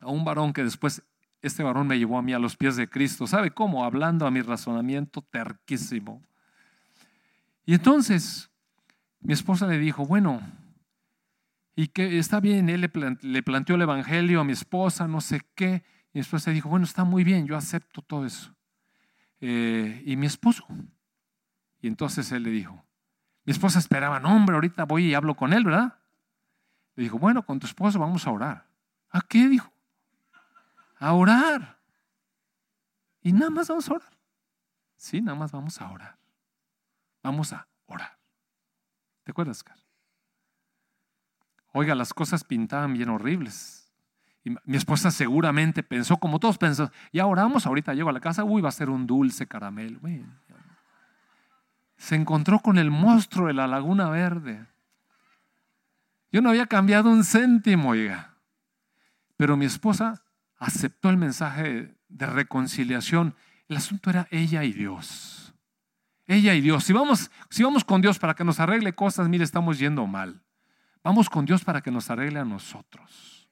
a un varón que después este varón me llevó a mí a los pies de Cristo. ¿Sabe cómo? Hablando a mi razonamiento terquísimo. Y entonces mi esposa le dijo, bueno, y que está bien, él le, planteó el Evangelio a mi esposa, no sé qué. Y mi esposa dijo, bueno, está muy bien, yo acepto todo eso. Eh, y mi esposo. Y entonces él le dijo, mi esposa esperaba, no, hombre, ahorita voy y hablo con él, ¿verdad? Le dijo, bueno, con tu esposo vamos a orar. ¿A qué? Dijo. A orar. Y nada más vamos a orar. Sí, nada más vamos a orar. Vamos a orar. ¿Te acuerdas, Car? Oiga, las cosas pintaban bien horribles. Y mi esposa seguramente pensó, como todos pensamos, ya oramos, ahorita llego a la casa, uy, va a ser un dulce caramelo. Se encontró con el monstruo de la Laguna Verde. Yo no había cambiado un céntimo, oiga. Pero mi esposa aceptó el mensaje de reconciliación. El asunto era ella y Dios. Ella y Dios. Si vamos, si vamos con Dios para que nos arregle cosas, mire, estamos yendo mal. Vamos con Dios para que nos arregle a nosotros.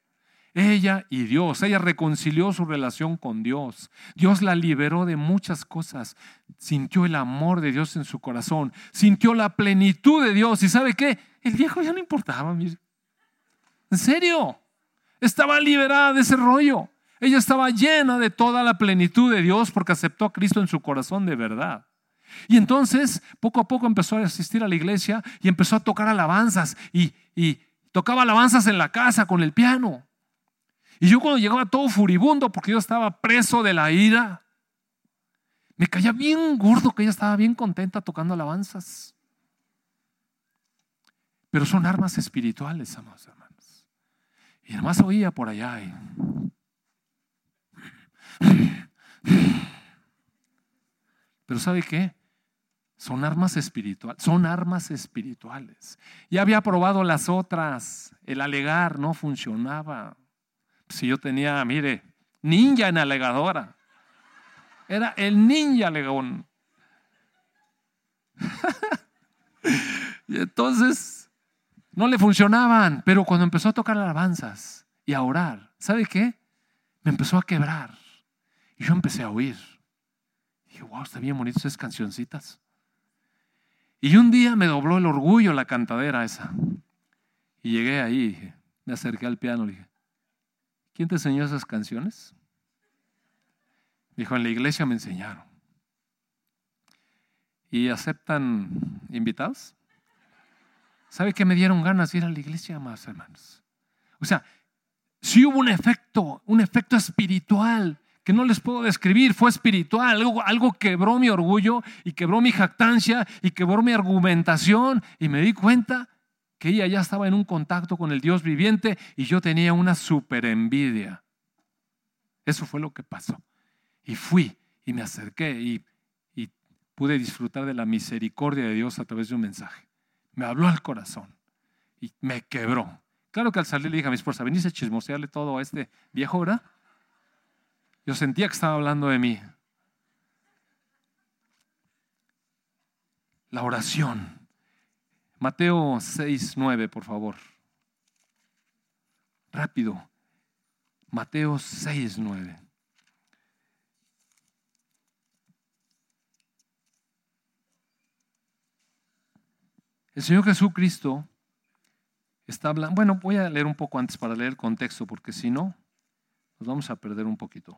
Ella y Dios, ella reconcilió su relación con Dios. Dios la liberó de muchas cosas. Sintió el amor de Dios en su corazón. Sintió la plenitud de Dios. ¿Y sabe qué? El viejo ya no importaba, mire. En serio. Estaba liberada de ese rollo. Ella estaba llena de toda la plenitud de Dios porque aceptó a Cristo en su corazón de verdad. Y entonces, poco a poco empezó a asistir a la iglesia y empezó a tocar alabanzas y, y tocaba alabanzas en la casa con el piano. Y yo cuando llegaba todo furibundo porque yo estaba preso de la ira, me caía bien gordo que ella estaba bien contenta tocando alabanzas. Pero son armas espirituales, amados hermanos. Y además oía por allá. Pero ¿sabe qué? Son armas espirituales, son armas espirituales. Ya había probado las otras, el alegar no funcionaba. Si yo tenía, mire, ninja en alegadora. Era el ninja alegón. y entonces no le funcionaban, pero cuando empezó a tocar alabanzas y a orar, ¿sabe qué? Me empezó a quebrar. Y yo empecé a oír. Y dije, wow, está bien bonito esas cancioncitas. Y un día me dobló el orgullo la cantadera esa. Y llegué ahí, dije, me acerqué al piano, y dije, ¿quién te enseñó esas canciones? Dijo, en la iglesia me enseñaron. ¿Y aceptan invitados? ¿Sabe qué me dieron ganas de ir a la iglesia, más hermanos? O sea, sí hubo un efecto, un efecto espiritual que no les puedo describir, fue espiritual, algo, algo quebró mi orgullo y quebró mi jactancia y quebró mi argumentación y me di cuenta que ella ya estaba en un contacto con el Dios viviente y yo tenía una super envidia. Eso fue lo que pasó. Y fui y me acerqué y pude disfrutar de la misericordia de Dios a través de un mensaje. Me habló al corazón y me quebró. Claro que al salir le dije a mi esposa, venís a chismosearle todo a este viejo, ¿verdad? Yo sentía que estaba hablando de mí. La oración. Mateo 6, 9, por favor. Rápido. Mateo 6, 9. El Señor Jesucristo está hablando, bueno, voy a leer un poco antes para leer el contexto, porque si no, nos vamos a perder un poquito.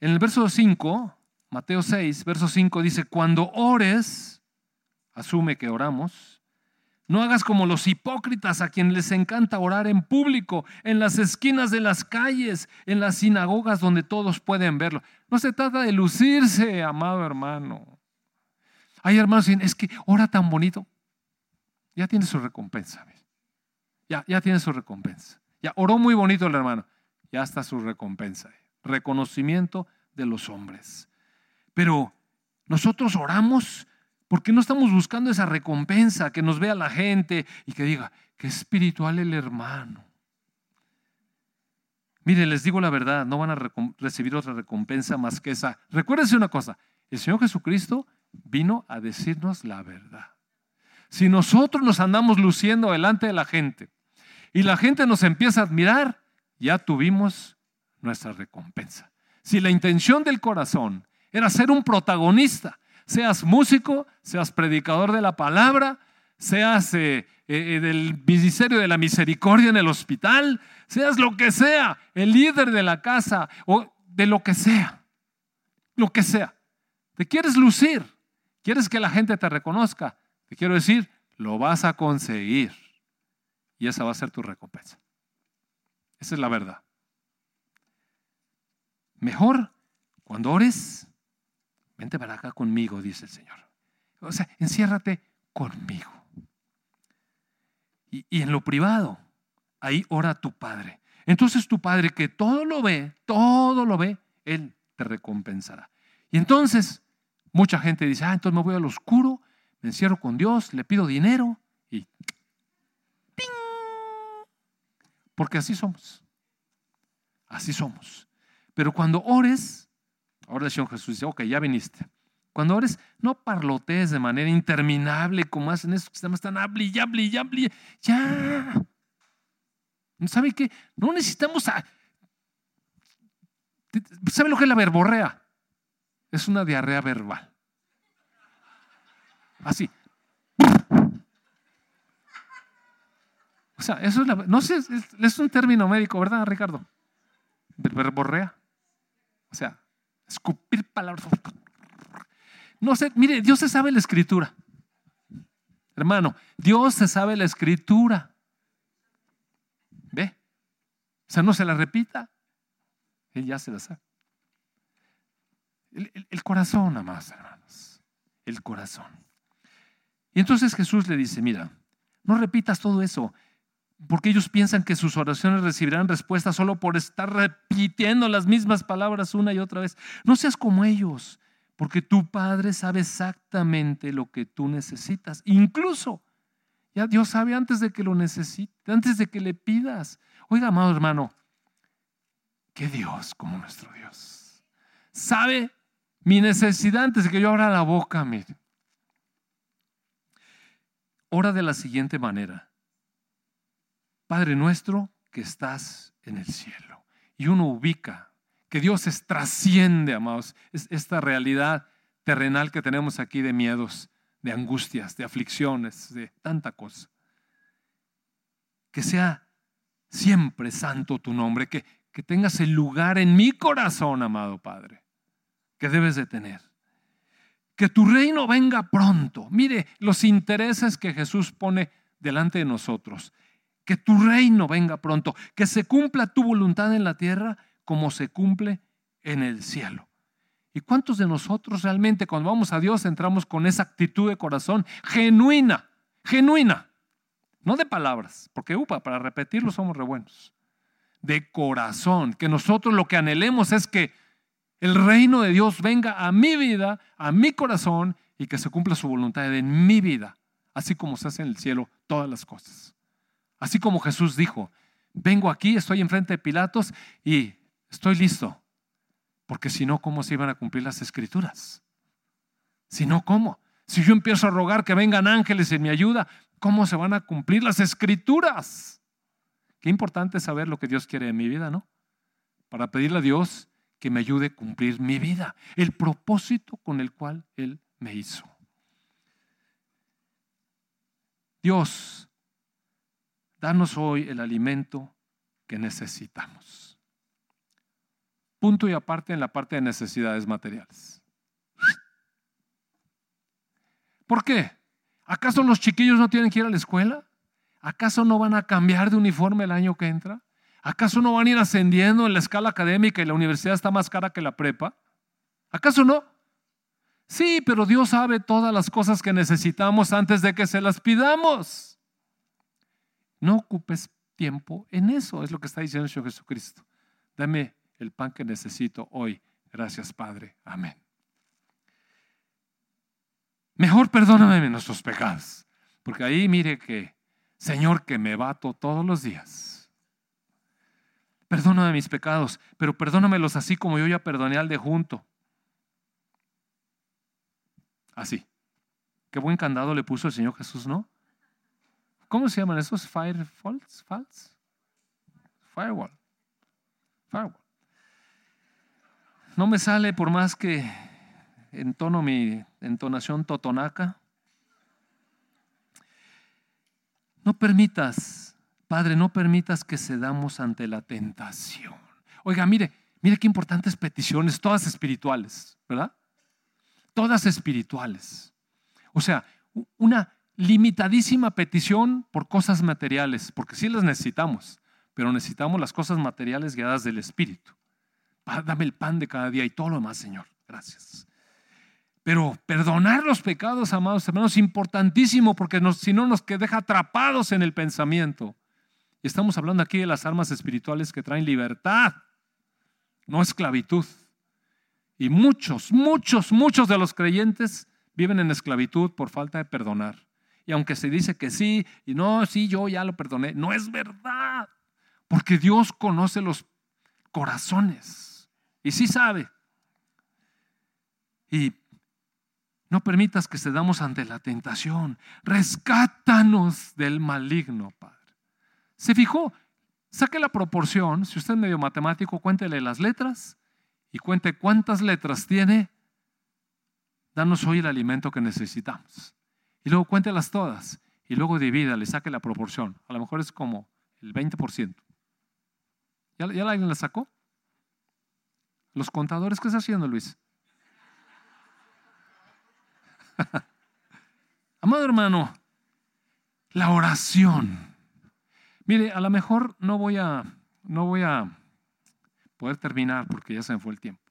En el verso 5, Mateo 6, verso 5 dice, cuando ores, asume que oramos, no hagas como los hipócritas a quienes les encanta orar en público, en las esquinas de las calles, en las sinagogas donde todos pueden verlo. No se trata de lucirse, amado hermano. Hay hermanos que dicen, es que ora tan bonito. Ya tiene su recompensa. Ya, ya tiene su recompensa. Ya oró muy bonito el hermano. Ya está su recompensa. Reconocimiento de los hombres. Pero nosotros oramos porque no estamos buscando esa recompensa, que nos vea la gente y que diga, qué espiritual el hermano. Mire, les digo la verdad, no van a recibir otra recompensa más que esa. Recuérdense una cosa, el Señor Jesucristo vino a decirnos la verdad. Si nosotros nos andamos luciendo delante de la gente y la gente nos empieza a admirar, ya tuvimos nuestra recompensa. Si la intención del corazón era ser un protagonista, seas músico, seas predicador de la palabra, seas eh, eh, del ministerio de la misericordia en el hospital, seas lo que sea, el líder de la casa o de lo que sea, lo que sea. Te quieres lucir, quieres que la gente te reconozca, te quiero decir, lo vas a conseguir. Y esa va a ser tu recompensa. Esa es la verdad. Mejor, cuando ores, vente para acá conmigo, dice el Señor. O sea, enciérrate conmigo. Y, y en lo privado, ahí ora tu Padre. Entonces tu Padre que todo lo ve, todo lo ve, Él te recompensará. Y entonces mucha gente dice, ah, entonces me voy al oscuro me encierro con Dios, le pido dinero y Porque así somos. Así somos. Pero cuando ores, ahora el Señor Jesús dice, ok, ya viniste. Cuando ores, no parlotees de manera interminable como hacen estos que están hable ya, hable ya, hable ya. ¿Sabe qué? No necesitamos a... ¿Sabe lo que es la verborrea? Es una diarrea verbal. Así. O sea, eso es la, no sé, es, un término médico, ¿verdad, Ricardo? Verborrea. O sea, escupir palabras. No sé, mire, Dios se sabe la escritura. Hermano, Dios se sabe la escritura. ¿Ve? O sea, no se la repita. Él ya se la sabe. El, corazón, amados hermanos. El corazón. Y entonces Jesús le dice, mira, no repitas todo eso, porque ellos piensan que sus oraciones recibirán respuesta solo por estar repitiendo las mismas palabras una y otra vez. No seas como ellos, porque tu Padre sabe exactamente lo que tú necesitas. Incluso, ya Dios sabe antes de que lo necesites, antes de que le pidas. Oiga, amado hermano, qué Dios como nuestro Dios. Sabe mi necesidad antes de que yo abra la boca, mire. Ora de la siguiente manera. Padre nuestro que estás en el cielo. Y uno ubica que Dios es, trasciende, amados, esta realidad terrenal que tenemos aquí de miedos, de angustias, de aflicciones, de tanta cosa. Que sea siempre santo tu nombre, que, que tengas el lugar en mi corazón, amado Padre, que debes de tener que tu reino venga pronto. Mire los intereses que Jesús pone delante de nosotros. Que tu reino venga pronto, que se cumpla tu voluntad en la tierra como se cumple en el cielo. ¿Y cuántos de nosotros realmente cuando vamos a Dios entramos con esa actitud de corazón genuina? genuina, no de palabras, porque upa, para repetirlo somos re buenos, de corazón, que nosotros lo que anhelemos es que el reino de Dios venga a mi vida, a mi corazón y que se cumpla su voluntad en mi vida, así como se hace en el cielo todas las cosas. Así como Jesús dijo, vengo aquí, estoy enfrente de Pilatos y estoy listo, porque si no, ¿cómo se iban a cumplir las escrituras? Si no, ¿cómo? Si yo empiezo a rogar que vengan ángeles en mi ayuda, ¿cómo se van a cumplir las escrituras? Qué importante saber lo que Dios quiere en mi vida, ¿no? Para pedirle a Dios que me ayude a cumplir mi vida, el propósito con el cual Él me hizo. Dios, danos hoy el alimento que necesitamos. Punto y aparte en la parte de necesidades materiales. ¿Por qué? ¿Acaso los chiquillos no tienen que ir a la escuela? ¿Acaso no van a cambiar de uniforme el año que entra? ¿Acaso no van a ir ascendiendo en la escala académica y la universidad está más cara que la prepa? ¿Acaso no? Sí, pero Dios sabe todas las cosas que necesitamos antes de que se las pidamos. No ocupes tiempo en eso, es lo que está diciendo Jesucristo. Dame el pan que necesito hoy. Gracias, Padre. Amén. Mejor perdóname nuestros pecados, porque ahí mire que, Señor, que me bato todos los días Perdóname mis pecados, pero perdónamelos así como yo ya perdoné al de junto. Así. Qué buen candado le puso el Señor Jesús, ¿no? ¿Cómo se llaman esos? Firewalls? Falls? Firewall. Firewall. No me sale por más que entono mi entonación totonaca. No permitas Padre, no permitas que cedamos ante la tentación. Oiga, mire, mire qué importantes peticiones, todas espirituales, ¿verdad? Todas espirituales. O sea, una limitadísima petición por cosas materiales, porque sí las necesitamos, pero necesitamos las cosas materiales guiadas del Espíritu. Dame el pan de cada día y todo lo demás, Señor. Gracias. Pero perdonar los pecados, amados hermanos, es importantísimo porque si no nos deja atrapados en el pensamiento. Y estamos hablando aquí de las armas espirituales que traen libertad, no esclavitud. Y muchos, muchos, muchos de los creyentes viven en esclavitud por falta de perdonar. Y aunque se dice que sí, y no, sí, yo ya lo perdoné, no es verdad. Porque Dios conoce los corazones. Y sí sabe. Y no permitas que cedamos ante la tentación. Rescátanos del maligno, Padre. ¿Se fijó? Saque la proporción, si usted es medio matemático, cuéntele las letras y cuente cuántas letras tiene. Danos hoy el alimento que necesitamos. Y luego cuéntelas todas y luego divídale, saque la proporción. A lo mejor es como el 20%. ¿Ya, ya alguien la sacó? Los contadores, ¿qué está haciendo Luis? Amado hermano, la oración Mire, a lo mejor no voy a, no voy a poder terminar porque ya se me fue el tiempo.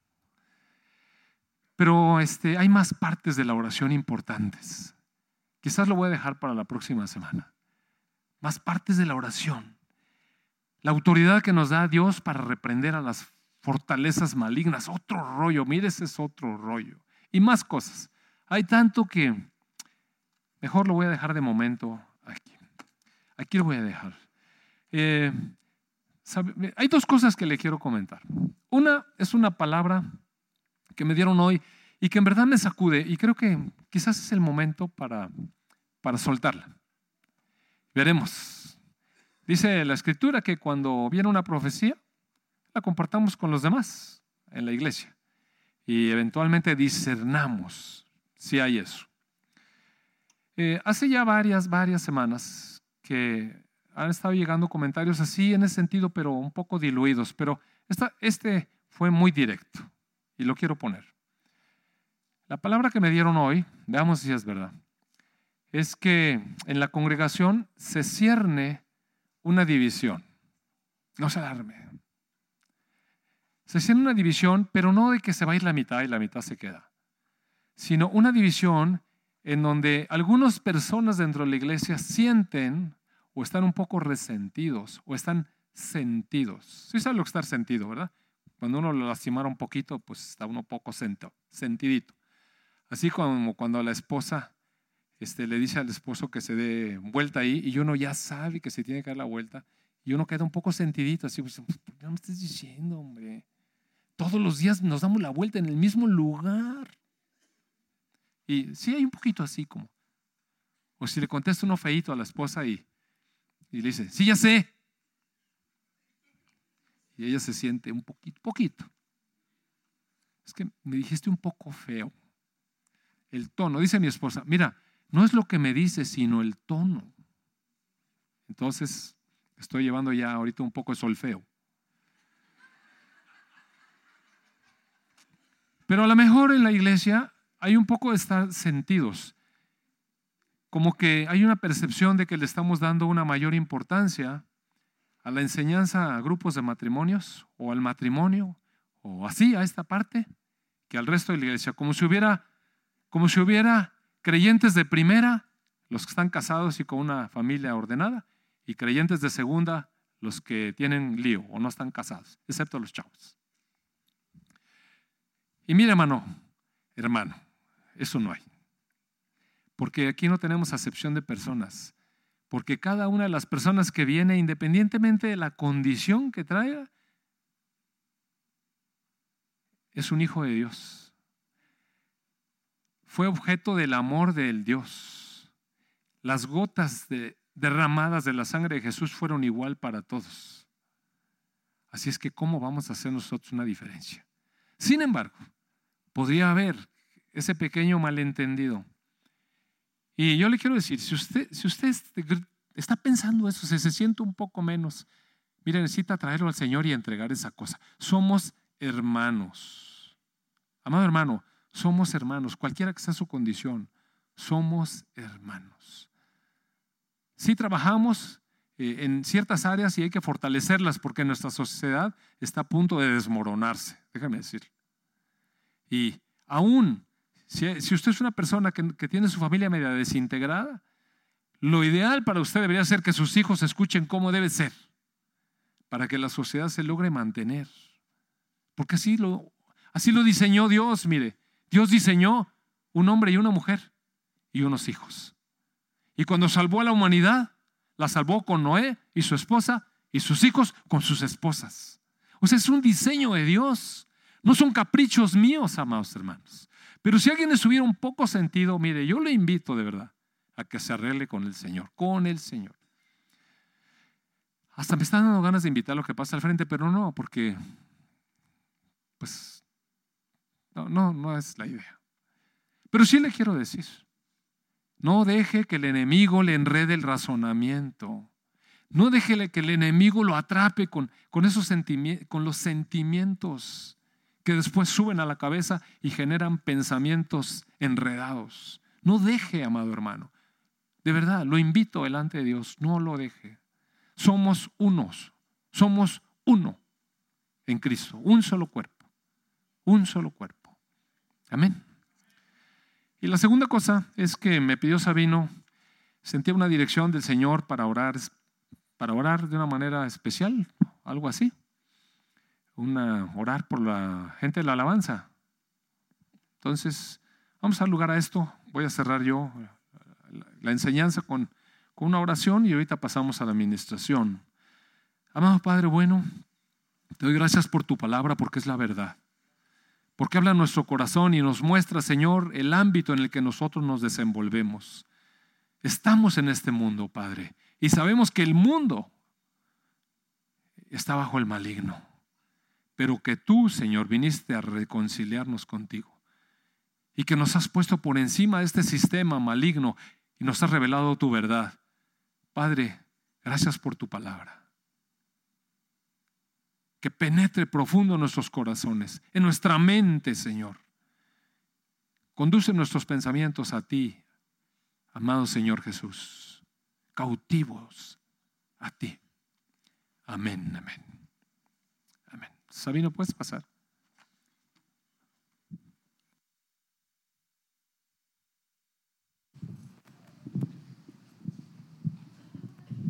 Pero este, hay más partes de la oración importantes. Quizás lo voy a dejar para la próxima semana. Más partes de la oración. La autoridad que nos da Dios para reprender a las fortalezas malignas. Otro rollo, mire, ese es otro rollo. Y más cosas. Hay tanto que mejor lo voy a dejar de momento aquí. Aquí lo voy a dejar. Eh, hay dos cosas que le quiero comentar. Una es una palabra que me dieron hoy y que en verdad me sacude y creo que quizás es el momento para, para soltarla. Veremos. Dice la escritura que cuando viene una profecía, la compartamos con los demás en la iglesia y eventualmente discernamos si hay eso. Eh, hace ya varias, varias semanas que han estado llegando comentarios así en ese sentido, pero un poco diluidos. Pero este fue muy directo y lo quiero poner. La palabra que me dieron hoy, veamos si es verdad, es que en la congregación se cierne una división. No se alarme. Se cierne una división, pero no de que se va a ir la mitad y la mitad se queda, sino una división en donde algunas personas dentro de la iglesia sienten o están un poco resentidos o están sentidos. Sí sabe lo que estar sentido, ¿verdad? Cuando uno lo lastimara un poquito, pues está uno poco sento, sentidito. Así como cuando la esposa este, le dice al esposo que se dé vuelta ahí y uno ya sabe que se tiene que dar la vuelta y uno queda un poco sentidito, así, pues, ¿por qué no me estás diciendo, hombre? Todos los días nos damos la vuelta en el mismo lugar. Y sí, hay un poquito así como. O si le contesta uno feito a la esposa y, y le dice, sí, ya sé. Y ella se siente un poquito, poquito. Es que me dijiste un poco feo. El tono, dice mi esposa, mira, no es lo que me dice, sino el tono. Entonces, estoy llevando ya ahorita un poco de solfeo. Pero a lo mejor en la iglesia hay un poco de estar sentidos, como que hay una percepción de que le estamos dando una mayor importancia a la enseñanza a grupos de matrimonios o al matrimonio o así a esta parte que al resto de la iglesia, como si hubiera como si hubiera creyentes de primera, los que están casados y con una familia ordenada, y creyentes de segunda, los que tienen lío o no están casados, excepto los chavos. Y mire, hermano, hermano, eso no hay. Porque aquí no tenemos acepción de personas. Porque cada una de las personas que viene, independientemente de la condición que traiga, es un hijo de Dios. Fue objeto del amor del Dios. Las gotas derramadas de la sangre de Jesús fueron igual para todos. Así es que, ¿cómo vamos a hacer nosotros una diferencia? Sin embargo, podría haber ese pequeño malentendido. Y yo le quiero decir, si usted, si usted está pensando eso, si se siente un poco menos, mire, necesita traerlo al Señor y entregar esa cosa. Somos hermanos. Amado hermano, somos hermanos, cualquiera que sea su condición, somos hermanos. Si trabajamos eh, en ciertas áreas y hay que fortalecerlas porque nuestra sociedad está a punto de desmoronarse, déjame decir. Y aún si, usted es una persona que, tiene su familia media desintegrada, lo ideal para usted debería ser que sus hijos escuchen cómo debe ser, para que la sociedad se logre mantener. Porque así lo, así lo diseñó Dios, mire. Dios diseñó un hombre y una mujer y unos hijos. Y cuando salvó a la humanidad, la salvó con Noé y su esposa y sus hijos con sus esposas. O sea, es un diseño de Dios. No son caprichos míos, amados hermanos. Pero si alguien estuviera un poco sentido, mire, yo le invito de verdad a que se arregle con el Señor, con el Señor. Hasta me están dando ganas de invitar a lo que pasa al frente, pero no, porque, pues, no, no, es la idea. Pero sí le quiero decir, no deje que el enemigo le enrede el razonamiento. No deje que el enemigo lo atrape con, con, esos con los sentimientos que después suben a la cabeza y generan pensamientos enredados. No deje, amado hermano. De verdad, lo invito delante de Dios, no lo deje. Somos unos, somos uno en Cristo, un solo cuerpo, un solo cuerpo. Amén. Y la segunda cosa es que me pidió Sabino, sentía una dirección del Señor para orar, para orar de una manera especial, algo así una, orar por la gente de la alabanza. Entonces, vamos a dar lugar a esto. Voy a cerrar yo la enseñanza con, con una oración y ahorita pasamos a la administración. Amado Padre bueno, te doy gracias por tu palabra porque es la verdad. Porque habla nuestro corazón y nos muestra, Señor, el ámbito en el que nosotros nos desenvolvemos. Estamos en este mundo, Padre, y sabemos que el mundo está bajo el maligno pero que tú, Señor, viniste a reconciliarnos contigo y que nos has puesto por encima de este sistema maligno y nos has revelado tu verdad. Padre, gracias por tu palabra. Que penetre profundo en nuestros corazones, en nuestra mente, Señor. Conduce nuestros pensamientos a ti, amado Señor Jesús, cautivos a ti. Amén, amén. Sabino, puedes pasar.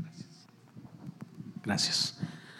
Gracias. Gracias.